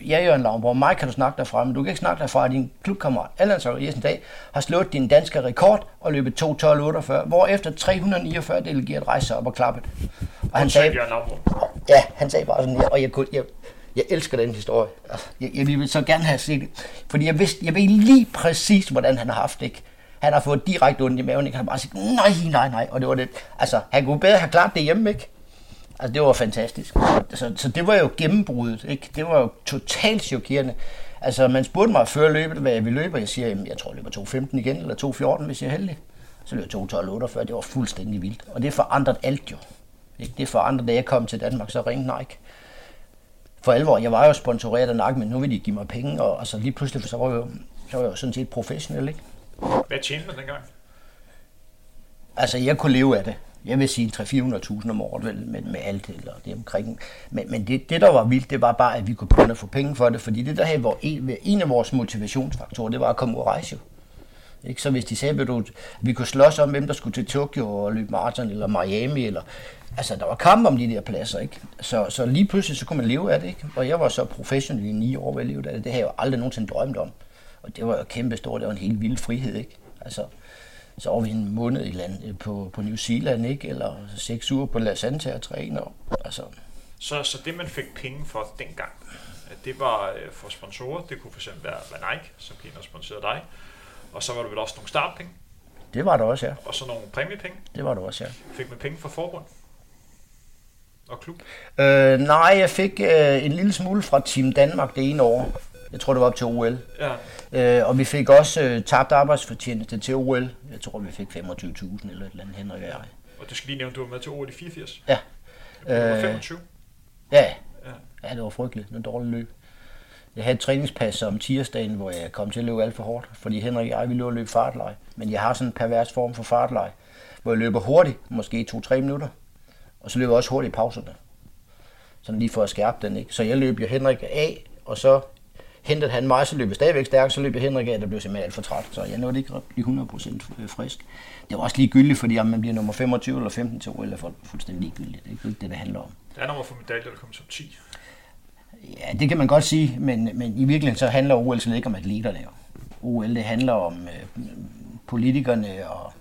Ja, Jørgen Lavnborg, mig kan du snakke derfra, men du kan ikke snakke derfra, at din klubkammerat, Allan Sargersen dag, har slået din danske rekord og løbet 2.12.48, hvor efter 349 delegerede rejser op og klappet. Og han sagde, ja, han sagde bare sådan, ja, og jeg kunne, jeg, Jeg elsker den historie. Altså, Jeg, jeg vil så gerne have set det. Fordi jeg, vidste, jeg ved lige præcis, hvordan han har haft det. Han har fået direkte ondt i maven. Ikke? Han har bare sagt, nej, nej, nej. Og det var det. Altså, han kunne bedre have klart det hjemme, ikke? Altså, det var fantastisk. Så, så det var jo gennembruddet, ikke? Det var jo totalt chokerende. Altså, man spurgte mig før løbet, hvad jeg ville løbe, og jeg siger, jamen, jeg tror, det var 2.15 igen, eller 2.14, hvis jeg er heldig. Så løb jeg 2.12.48, det var fuldstændig vildt. Og det forandrede alt jo. Ikke? Det forandrede, da jeg kom til Danmark, så ringte Nike. For alvor, jeg var jo sponsoreret af Nike, men nu vil de give mig penge, og altså, lige pludselig så var jeg jo, så var jeg jo sådan set professionel, ikke? Hvad tjente man dengang? Altså, jeg kunne leve af det. Jeg vil sige 300-400.000 om året vel, med, med alt eller det omkring. Men, men det, det, der var vildt, det var bare, at vi kunne begynde at få penge for det, fordi det der her var en, en af vores motivationsfaktorer, det var at komme ud og rejse jo. Ikke? Så hvis de sagde, at vi kunne slås om, hvem der skulle til Tokyo og løbe maraton, eller Miami, eller... Altså, der var kamp om de der pladser, ikke? Så, så lige pludselig, så kunne man leve af det, ikke? Og jeg var så professionel i ni år ved at leve af det. Det har jeg jo aldrig nogensinde drømt om. Og det var jo kæmpe stort. Det var en helt vild frihed, ikke? Altså, så var vi en måned i land, på, på New Zealand, ikke? Eller seks uger på La Santa og træne. Og, altså, Så, så det, man fik penge for dengang, det var øh, for sponsorer. Det kunne fx være, være Nike, som gik ind og sponsorerede dig. Og så var der vel også nogle startpenge, det var der også, ja. og så nogle præmiepenge. Det var der også, ja. Fik man penge fra forbund og klub? Øh, nej, jeg fik øh, en lille smule fra Team Danmark det ene år. Jeg tror, det var op til OL. Ja. Øh, og vi fik også øh, tabt arbejdsfortjeneste til OL. Jeg tror, vi fik 25.000 eller et eller andet, Henrik og jeg. Og det skal lige nævne, du var med til OL i 84. Ja. Du var Øh, 25. Ja, Ja. ja, det var frygteligt. En dårlig løb. Jeg havde et træningspas om tirsdagen, hvor jeg kom til at løbe alt for hårdt, fordi Henrik og jeg ville løbe fartleje. Men jeg har sådan en pervers form for fartleje, hvor jeg løber hurtigt, måske 2-3 minutter, og så løber jeg også hurtigt i pauserne. Sådan lige for at skærpe den, ikke? Så jeg løb jo Henrik af, og så hentede han mig, så løb jeg stadigvæk stærkt, så løb jeg Henrik af, der blev simpelthen alt for træt, så jeg nåede ikke at blive 100% frisk. Det var også ligegyldigt, fordi om man bliver nummer 25 eller 15 til OL er fu- fuldstændig ligegyldigt. Det er ikke det, det handler om. Der er nummer for medaljer, der kommer som 10. Ja, det kan man godt sige, men, men i virkeligheden så handler OL slet ikke om atleterne. OL det handler om øh, politikerne og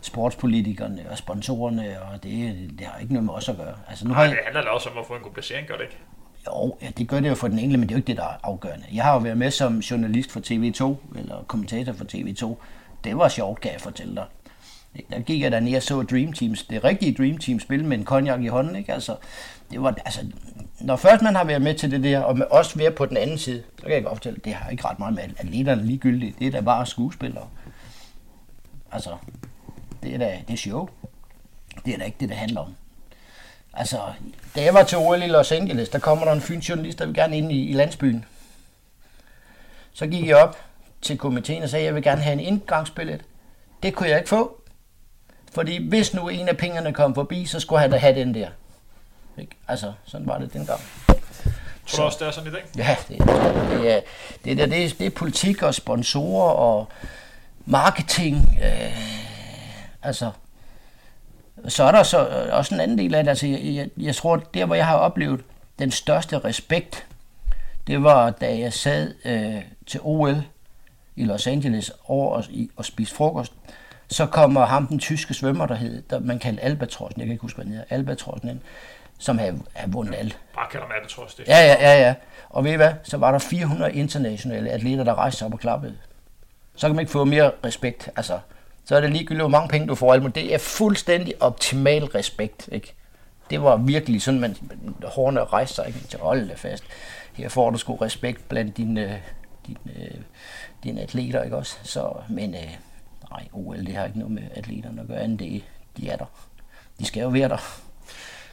sportspolitikerne og sponsorerne, og det, det har ikke noget med os at gøre. Altså, nu har Nej, jeg, det handler da også om at få en god placering, gør det ikke? Jo, ja, det gør det jo for den enkelte, men det er jo ikke det, der er afgørende. Jeg har jo været med som journalist for TV2, eller kommentator for TV2. Det var sjovt, kan jeg fortælle dig. Der gik jeg der ned og så Dream Teams, det rigtige Dream Team spil med en cognac i hånden. Ikke? Altså, det var, altså, når først man har været med til det der, og med også være på den anden side, så kan jeg godt fortælle, det har ikke ret meget med atleterne ligegyldigt. Det er da bare skuespillere. Altså, det er da det er show. Det er da ikke det, det handler om. Altså, da jeg var til OL i Los Angeles, der kommer der en fyns journalist, der vil gerne ind i, i landsbyen. Så gik jeg op til komiteen og sagde, at jeg vil gerne have en indgangsbillet. Det kunne jeg ikke få. Fordi hvis nu en af pengene kom forbi, så skulle han da have den der. Ikke? Altså, sådan var det dengang. Tror du også, det er sådan i dag? Ja, det, det, er, det, er, det, er, det er politik og sponsorer og marketing. Øh, altså, så er der så øh, også en anden del af det. Altså, jeg, jeg, jeg tror, der hvor jeg har oplevet den største respekt, det var da jeg sad øh, til OL i Los Angeles over og, i, og spiste frokost. Så kommer ham, den tyske svømmer, der hed, der man kaldte Albatrossen, jeg kan ikke huske, hvad han hedder, Albatrossen, ind, som havde, havde vundet alt. Bare kalder mig Albatros, det Ja, ja, ja, ja. Og ved I hvad? Så var der 400 internationale atleter, der rejste sig op og klappede. Så kan man ikke få mere respekt. Altså, så er det ligegyldigt, hvor mange penge du får. Men det er fuldstændig optimal respekt, ikke? Det var virkelig sådan, man hårene rejste sig, ikke? Til holde fast. Her får du sgu respekt blandt dine, dine, dine atleter, ikke også? Så, men øh, nej, OL, det har ikke noget med atleterne at gøre, end det, de er der. De skal jo være der.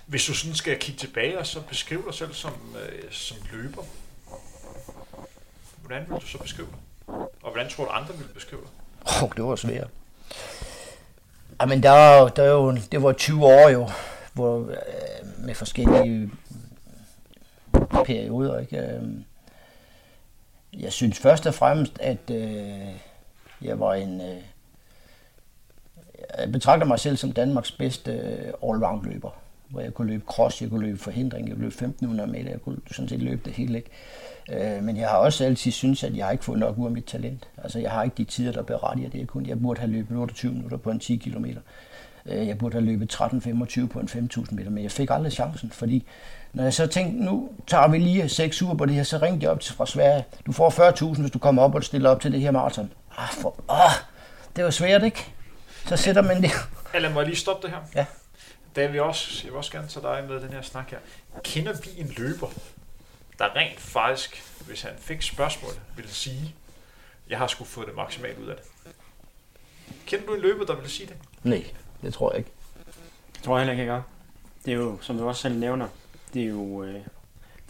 Hvis du sådan skal kigge tilbage og så beskrive dig selv som, øh, som løber, hvordan vil du så beskrive dig? Og hvordan tror du, andre vil beskrive dig? Åh, oh, det var svært. Jamen, der, der er jo, det var 20 år jo, hvor, øh, med forskellige perioder, ikke? Øhm, jeg synes først og fremmest, at øh, jeg var en... Øh, jeg betragter mig selv som Danmarks bedste øh, all-round løber. Hvor jeg kunne løbe cross, jeg kunne løbe forhindring, jeg kunne løbe 1500 meter, jeg kunne sådan set løbe det hele, ikke? Øh, men jeg har også altid synes, at jeg har ikke fået nok ud af mit talent. Altså, jeg har ikke de tider, der berettiger det. Jeg, kunne, jeg burde have løbet 28 minutter på en 10 km. Øh, jeg burde have løbet 13.25 på en 5.000 meter, men jeg fik aldrig chancen, fordi når jeg så tænkte, nu tager vi lige 6 uger på det her, så ringte jeg op til fra Sverige. Du får 40.000, hvis du kommer op og stiller op til det her maraton. Ah, for, ah, det var svært, ikke? Så sætter man det. Eller må jeg lige stoppe det her? Ja. David, vil også, jeg vil også gerne tage dig med den her snak her. Kender vi en løber, der rent faktisk, hvis han fik spørgsmål, ville sige, jeg har sgu fået det maksimalt ud af det? Kender du en løber, der vil sige det? Nej, det tror jeg ikke. Det tror jeg heller ikke, jeg gør. Det er jo, som du også selv nævner, det er jo, øh, det er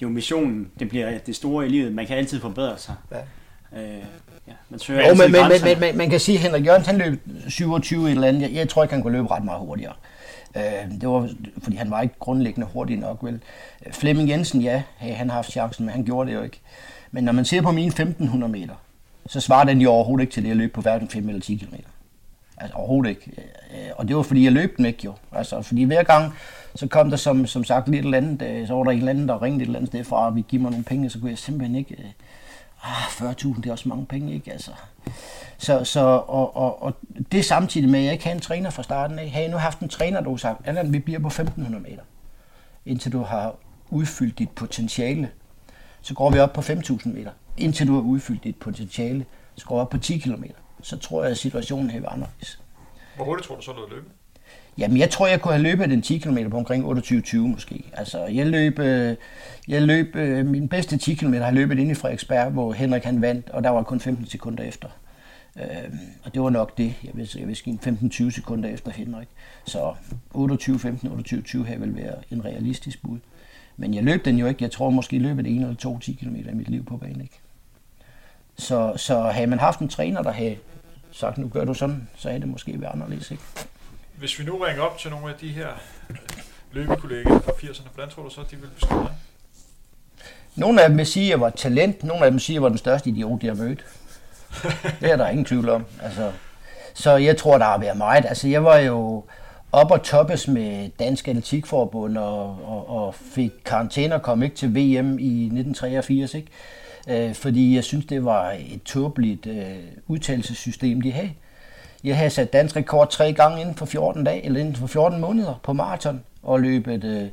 jo missionen. Det bliver det store i livet. Man kan altid forbedre sig. Ja. Øh, ja, man søger Jo, men, men, men, men, man kan sige, at Henrik Jørgens han løb 27 et eller andet. Jeg, jeg tror ikke, han kunne løbe ret meget hurtigere. Øh, det var, fordi han var ikke grundlæggende hurtig nok, vel. Flemming Jensen, ja, hey, han har haft chancen, men han gjorde det jo ikke. Men når man ser på mine 1500 meter, så svarer den jo overhovedet ikke til det, jeg løb på hverken 5 eller 10 km. Altså overhovedet ikke. Øh, og det var fordi, jeg løb den ikke jo. Altså, fordi hver gang, så kom der som, som sagt lidt eller andet, øh, så var der en eller anden, der ringede et eller andet sted fra, og vi give mig nogle penge, så kunne jeg simpelthen ikke... Ah, 40.000, det er også mange penge, ikke? Altså. Så, så og, og, og, det samtidig med, at jeg ikke havde en træner fra starten af. Havde jeg nu haft en træner, der sagt, Allan, vi bliver på 1500 meter, indtil du har udfyldt dit potentiale. Så går vi op på 5.000 meter. Indtil du har udfyldt dit potentiale, så går vi op på 10 km. Så tror jeg, at situationen her var anderledes. Hvor hurtigt tror du så, du løbe? Jamen, jeg tror, jeg kunne have løbet den 10 km på omkring 28-20 måske. Altså, jeg løb, øh, jeg løb øh, min bedste 10 km har løbet inde i Frederiksberg, hvor Henrik han vandt, og der var kun 15 sekunder efter. Øh, og det var nok det. Jeg vil, jeg vil sige 15-20 sekunder efter Henrik. Så 28-15, 28-20 her vil være en realistisk bud. Men jeg løb den jo ikke. Jeg tror måske, jeg løbet en eller to 10 km i mit liv på banen. Ikke? Så, så havde man haft en træner, der havde sagt, nu gør du sådan, så havde det måske været anderledes. Ikke? Hvis vi nu ringer op til nogle af de her øh, løbekollegaer fra 80'erne, hvordan tror du så, de vil beskrive dig? Nogle af dem vil sige, at jeg var talent. Nogle af dem siger, at jeg var den største idiot, de har mødt. <laughs> Det er der ingen tvivl om. Altså, så jeg tror, der har været meget. Altså, jeg var jo op og toppes med Dansk Atletikforbund og, og, og fik karantæne og kom ikke til VM i 1983, ikke? Øh, fordi jeg synes, det var et tåbeligt øh, udtalelsessystem, de havde. Jeg havde sat dansk rekord tre gange inden for 14 dage, eller inden for 14 måneder på maraton, og løbet øh,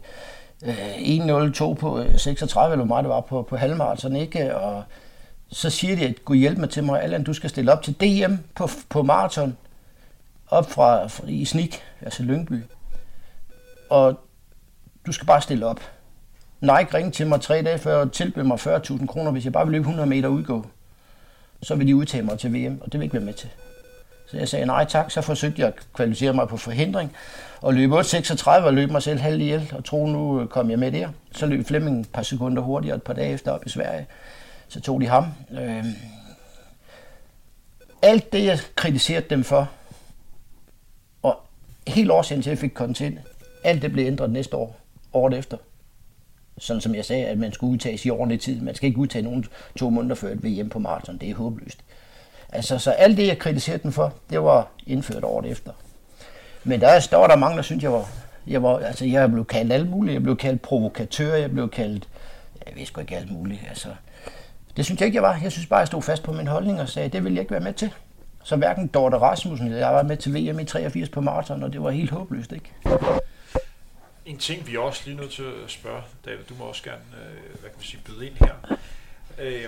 øh 1.02 på øh, 36, eller hvor meget det var på, på halvmaraton, ikke? Og så siger de, at Gud hjælp mig til mig, Allan, du skal stille op til DM på, på maraton, op fra, fra i Snik, altså Lyngby. Og du skal bare stille op. Nike ringede til mig tre dage før og tilbød mig 40.000 kroner, hvis jeg bare vil løbe 100 meter udgå. Så vil de udtage mig til VM, og det vil jeg ikke være med til. Så jeg sagde nej tak, så forsøgte jeg at kvalificere mig på forhindring, og løb 8.36 og løb mig selv halv ihjel, og tro nu øh, kom jeg med der. Så løb Flemming et par sekunder hurtigere et par dage efter op i Sverige. Så tog de ham. Øh, alt det, jeg kritiserede dem for, og helt årsagen til, at jeg fik content, alt det blev ændret næste år, året efter. Sådan som jeg sagde, at man skulle udtages i ordentlig tid. Man skal ikke udtage nogen to måneder før et VM på maraton. Det er håbløst. Altså, så alt det, jeg kritiserede den for, det var indført året efter. Men der, der var der mange, der syntes, jeg var, jeg var, altså, jeg blev kaldt alt muligt. Jeg blev kaldt provokatør, jeg blev kaldt, jeg ved sgu ikke alt muligt. Altså, det synes jeg ikke, jeg var. Jeg synes bare, jeg stod fast på min holdning og sagde, det vil jeg ikke være med til. Så hverken Dorte Rasmussen eller jeg var med til VM i 83 på maraton, og det var helt håbløst, ikke? En ting, vi er også lige nødt til at spørge, David, du må også gerne, øh, hvad kan man sige, byde ind her. Øh,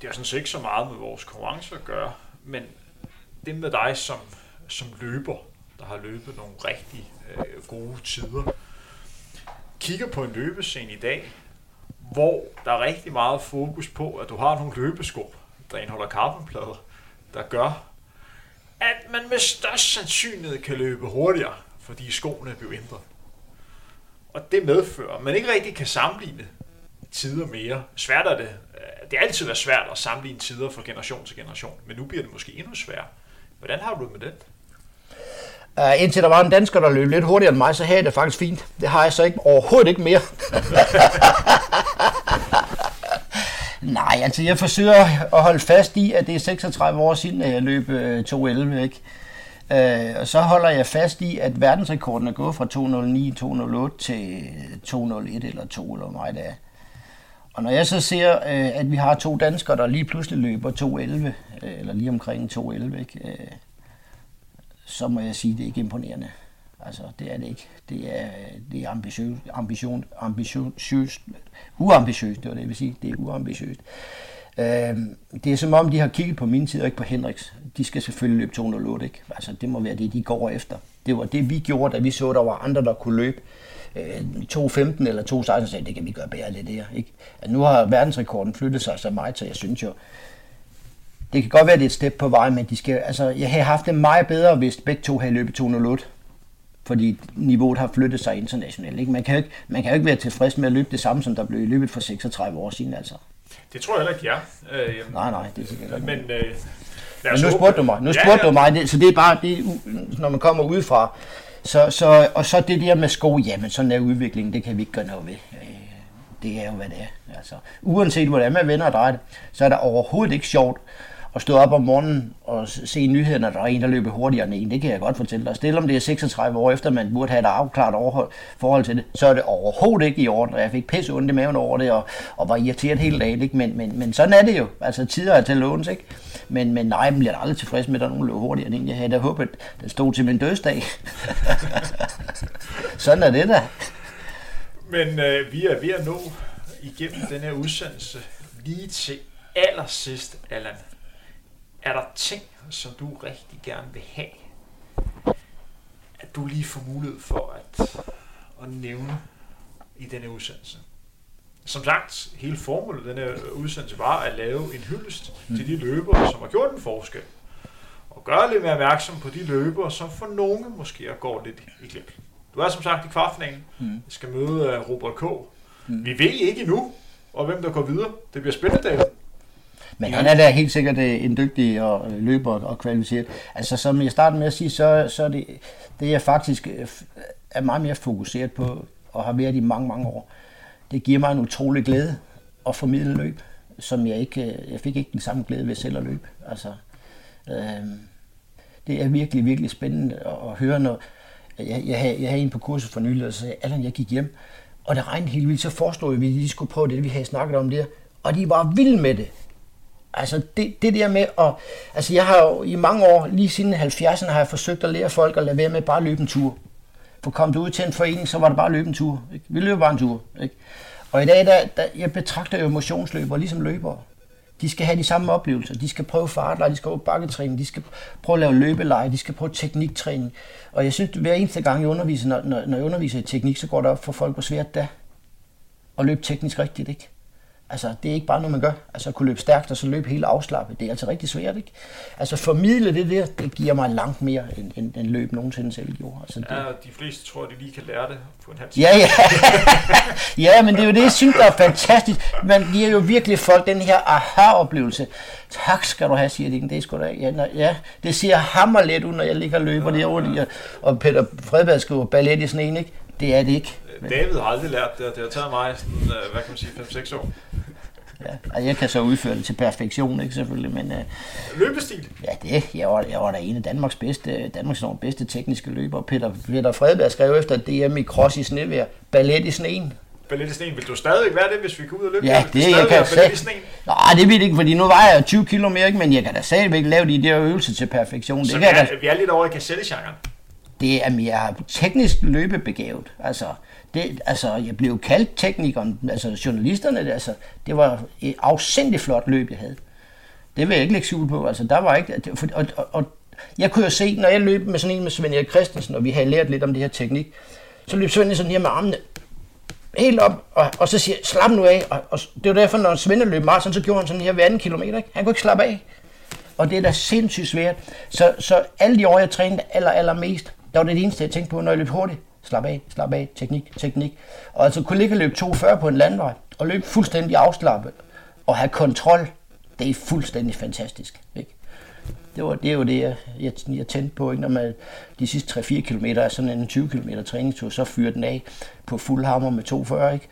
det har sådan set ikke så meget med vores konkurrence at gøre, men det med dig som, som løber, der har løbet nogle rigtig øh, gode tider, kigger på en løbescene i dag, hvor der er rigtig meget fokus på, at du har nogle løbesko, der indeholder carbonplader, der gør, at man med størst sandsynlighed kan løbe hurtigere, fordi skoene er blevet ændret. Og det medfører, at man ikke rigtig kan sammenligne tider mere. Svært er det. Øh, det er altid været svært at sammenligne tider fra generation til generation, men nu bliver det måske endnu sværere. Hvordan har du det med det? Uh, indtil der var en dansker, der løb lidt hurtigere end mig, så havde jeg det faktisk fint. Det har jeg så ikke overhovedet ikke mere. <laughs> Nej, altså jeg forsøger at holde fast i, at det er 36 år siden, at jeg løb øh, 2.11, ikke? Øh, og så holder jeg fast i, at verdensrekorden er gået fra 2.09, 2.08 til 2.01 eller 2, eller meget det er. Og når jeg så ser, øh, at vi har to danskere, der lige pludselig løber 2.11, øh, eller lige omkring 2.11, ikke? Øh, så må jeg sige, at det er ikke imponerende. Altså, det er det ikke. Det er, det er ambitiøst, ambition, ambitiøst, uambitiøst, det var det, jeg vil sige. Det er uambitiøst. Øh, det er som om, de har kigget på min tid og ikke på Henriks. De skal selvfølgelig løbe 208, ikke? Altså, det må være det, de går efter. Det var det, vi gjorde, da vi så, der var andre, der kunne løbe øh, 2.15 eller 2.16, sagde, det kan vi gøre bedre lidt der. Ikke? At nu har verdensrekorden flyttet sig så meget, så jeg synes jo, det kan godt være, det er et step på vej, men de skal, altså, jeg havde haft det meget bedre, hvis begge to havde løbet 208 fordi niveauet har flyttet sig internationalt. Ikke? Man, kan jo ikke, man kan jo ikke være tilfreds med at løbe det samme, som der blev i løbet for 36 år siden. Altså. Det tror jeg heller ikke, er. Øh, nej, nej, det er sikkert ikke. Men, øh, men nu spurgte du mig, nu spurgte ja, ja. du mig, det, så det er bare, det, når man kommer udefra, så, så, og så det der med sko, jamen sådan er udviklingen, det kan vi ikke gøre noget ved. Øh, det er jo, hvad det er. Altså, uanset hvordan man vender og drejer det, så er det overhovedet ikke sjovt at stå op om morgenen og se nyhederne, der er en, der løber hurtigere end en. Det kan jeg godt fortælle dig. Stil om det er 36 år efter, man burde have et afklaret overhold, forhold til det, så er det overhovedet ikke i orden. Og jeg fik pisse ondt i maven over det, og, og var irriteret hele dagen. Ikke? Men, men, men sådan er det jo. Altså, tider er til låns, ikke? Men, men nej, man bliver aldrig tilfreds med, at der er nogen løber hurtigere end en. Jeg havde da håbet, den det stod til min dødsdag. <laughs> sådan er det da. Men øh, vi er ved at nå igennem den her udsendelse lige til allersidst, Allan. Er der ting, som du rigtig gerne vil have, at du lige får mulighed for at, at nævne i denne udsendelse? Som sagt, hele formålet af denne udsendelse var at lave en hyldest mm. til de løbere, som har gjort en forskel. Og gøre lidt mere opmærksom på de løbere, som for nogle måske går lidt i klip. Du er som sagt i kvartfinalen. Mm. skal møde uh, Robert K. Mm. Vi ved ikke endnu, og hvem der går videre. Det bliver spændende, David. Men han er da helt sikkert øh, en dygtig og øh, løber og kvalificeret. Altså som jeg startede med at sige, så, så er det, det jeg faktisk øh, er meget mere fokuseret på, og har været i mange, mange år, det giver mig en utrolig glæde at formidle løb, som jeg ikke, øh, jeg fik ikke den samme glæde ved selv at løbe. Altså, øh, det er virkelig, virkelig spændende at høre, når jeg, jeg, havde, jeg havde en på kurset for nylig, og sagde, Allan, jeg gik hjem, og det regnede helt vildt, så foreslog jeg, at vi lige skulle prøve det, vi havde snakket om der, og de var vilde med det. Altså det, det der med at... Altså jeg har jo i mange år, lige siden 70'erne, har jeg forsøgt at lære folk at lade være med bare at løbe en tur. For kom du ud til en forening, så var det bare at løbe en tur. Ikke? Vi løber bare en tur. Ikke? Og i dag, der, der, jeg betragter jo motionsløbere ligesom løbere. De skal have de samme oplevelser. De skal prøve fartleje, de skal prøve bakketræning, de skal prøve at lave løbeleje, de skal prøve tekniktræning. Og jeg synes, hver eneste gang jeg underviser, når, når, når jeg underviser i teknik, så går det op for folk, hvor svært det er at løbe teknisk rigtigt, ikke? Altså, det er ikke bare noget, man gør. Altså, at kunne løbe stærkt og så løbe helt afslappet, det er altså rigtig svært, ikke? Altså, formidle det der, det giver mig langt mere, end, end, end løb nogensinde selv gjorde. Altså, det... Ja, de fleste tror, at de lige kan lære det på en halv Ja, ja. <laughs> ja, men det er jo det, jeg synes, der er fantastisk. Man giver jo virkelig folk den her aha-oplevelse. Tak skal du have, siger de. Det er sgu da, ja, når, ja, det ser hammer let ud, når jeg ligger og løber ja, derovre, ja. og Peter Fredberg skriver ballet i sådan en, ikke? Det er det ikke. David har aldrig lært det, og det har taget mig sådan, øh, hvad kan man sige, 5-6 år. Ja, og jeg kan så udføre det til perfektion, ikke selvfølgelig, men... Uh, Løbestil? Ja, det. Jeg var, jeg var da en af Danmarks bedste, Danmarks bedste tekniske løber. Peter, Peter Fredberg skrev efter DM i cross i snevejr, ballet i sneen. Ballet i sneen. Vil du stadig være det, hvis vi går ud og løbe? Ja, det jeg kan sige. Nej, det vil ikke, fordi nu vejer jeg 20 kilo mere, ikke? men jeg kan da stadigvæk lave de der øvelser til perfektion. Så det vi, kan er, da... vi er lidt over i kassettgenren? Det er mere teknisk løbebegavet. Altså, det, altså, jeg blev kaldt teknikeren, altså journalisterne, altså, det var et afsindigt flot løb, jeg havde. Det vil jeg ikke lægge skjul på. Altså, der var ikke, for, og, og, og, jeg kunne jo se, når jeg løb med sådan en med Svend Erik Christensen, og vi havde lært lidt om det her teknik, så løb Svend sådan her med armene helt op, og, og så siger slap nu af. Og, og det var derfor, når Svend løb meget, så gjorde han sådan her hver anden kilometer. Ikke? Han kunne ikke slappe af. Og det er da sindssygt svært. Så, så alle de år, jeg trænede aller, allermest, der var det, det eneste, jeg tænkte på, når jeg løb hurtigt. Slap af, slap af, teknik, teknik. Og altså kunne ligge og løbe 2,40 på en landvej, og løbe fuldstændig afslappet, og have kontrol, det er fuldstændig fantastisk. Ikke? Det, var, det er jo det, jeg, jeg, jeg tændte på, ikke? når man de sidste 3-4 km er sådan en 20 km træningstur, så fyrer den af på fuld hammer med 2,40, ikke?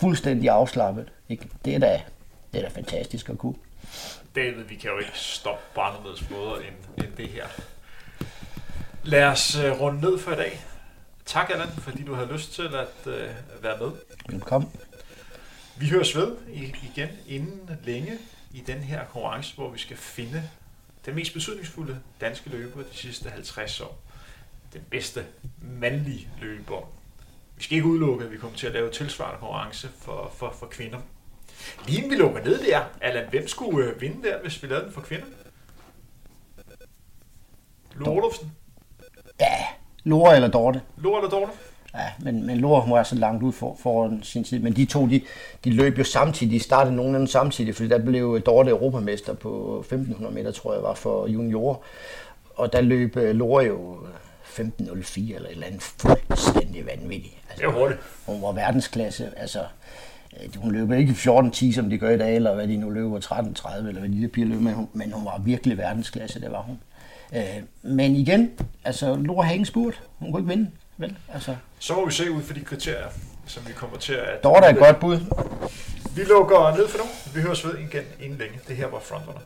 fuldstændig afslappet. Ikke? Det, er da, det er da fantastisk at kunne. David, vi kan jo ikke stoppe på anderledes måder end, end det her. Lad os øh, runde ned for i dag. Tak, Allan, fordi du har lyst til at uh, være med. Velkommen. Vi høres ved igen inden længe i den her konkurrence, hvor vi skal finde den mest betydningsfulde danske løber de sidste 50 år. den bedste mandlige løber. Vi skal ikke udelukke, at vi kommer til at lave tilsvarende konkurrence for, for, for kvinder. Lige inden vi lukker ned der, Allan, hvem skulle øh, vinde der, hvis vi lavede den for kvinder? Lo Olufsen? Ja, Lore eller Dorte. Lo eller Dorte? Ja, men, men Lore var så langt ud for, foran sin tid. Men de to, de, de løb jo samtidig. De startede nogenlunde samtidig, fordi der blev Dorte europamester på 1500 meter, tror jeg, var for juniorer. Og der løb øh, Lore jo 15.04 eller et eller andet fuldstændig vanvittigt. Altså, Det er hurtigt. Hun var verdensklasse. Altså, øh, hun løber ikke 14.10, som de gør i dag, eller hvad de nu løber, 13.30, eller hvad de der piger løber med, hun- men hun var virkelig verdensklasse, det var hun. Øh, men igen, altså, Lore havde ingen spurt. Hun kunne ikke vinde, vel? Altså, Så må vi se ud for de kriterier, som vi kommer til at... Dorte er et godt bud. Vi lukker ned for nu. Vi høres ved igen inden længe. Det her var Frontrunner.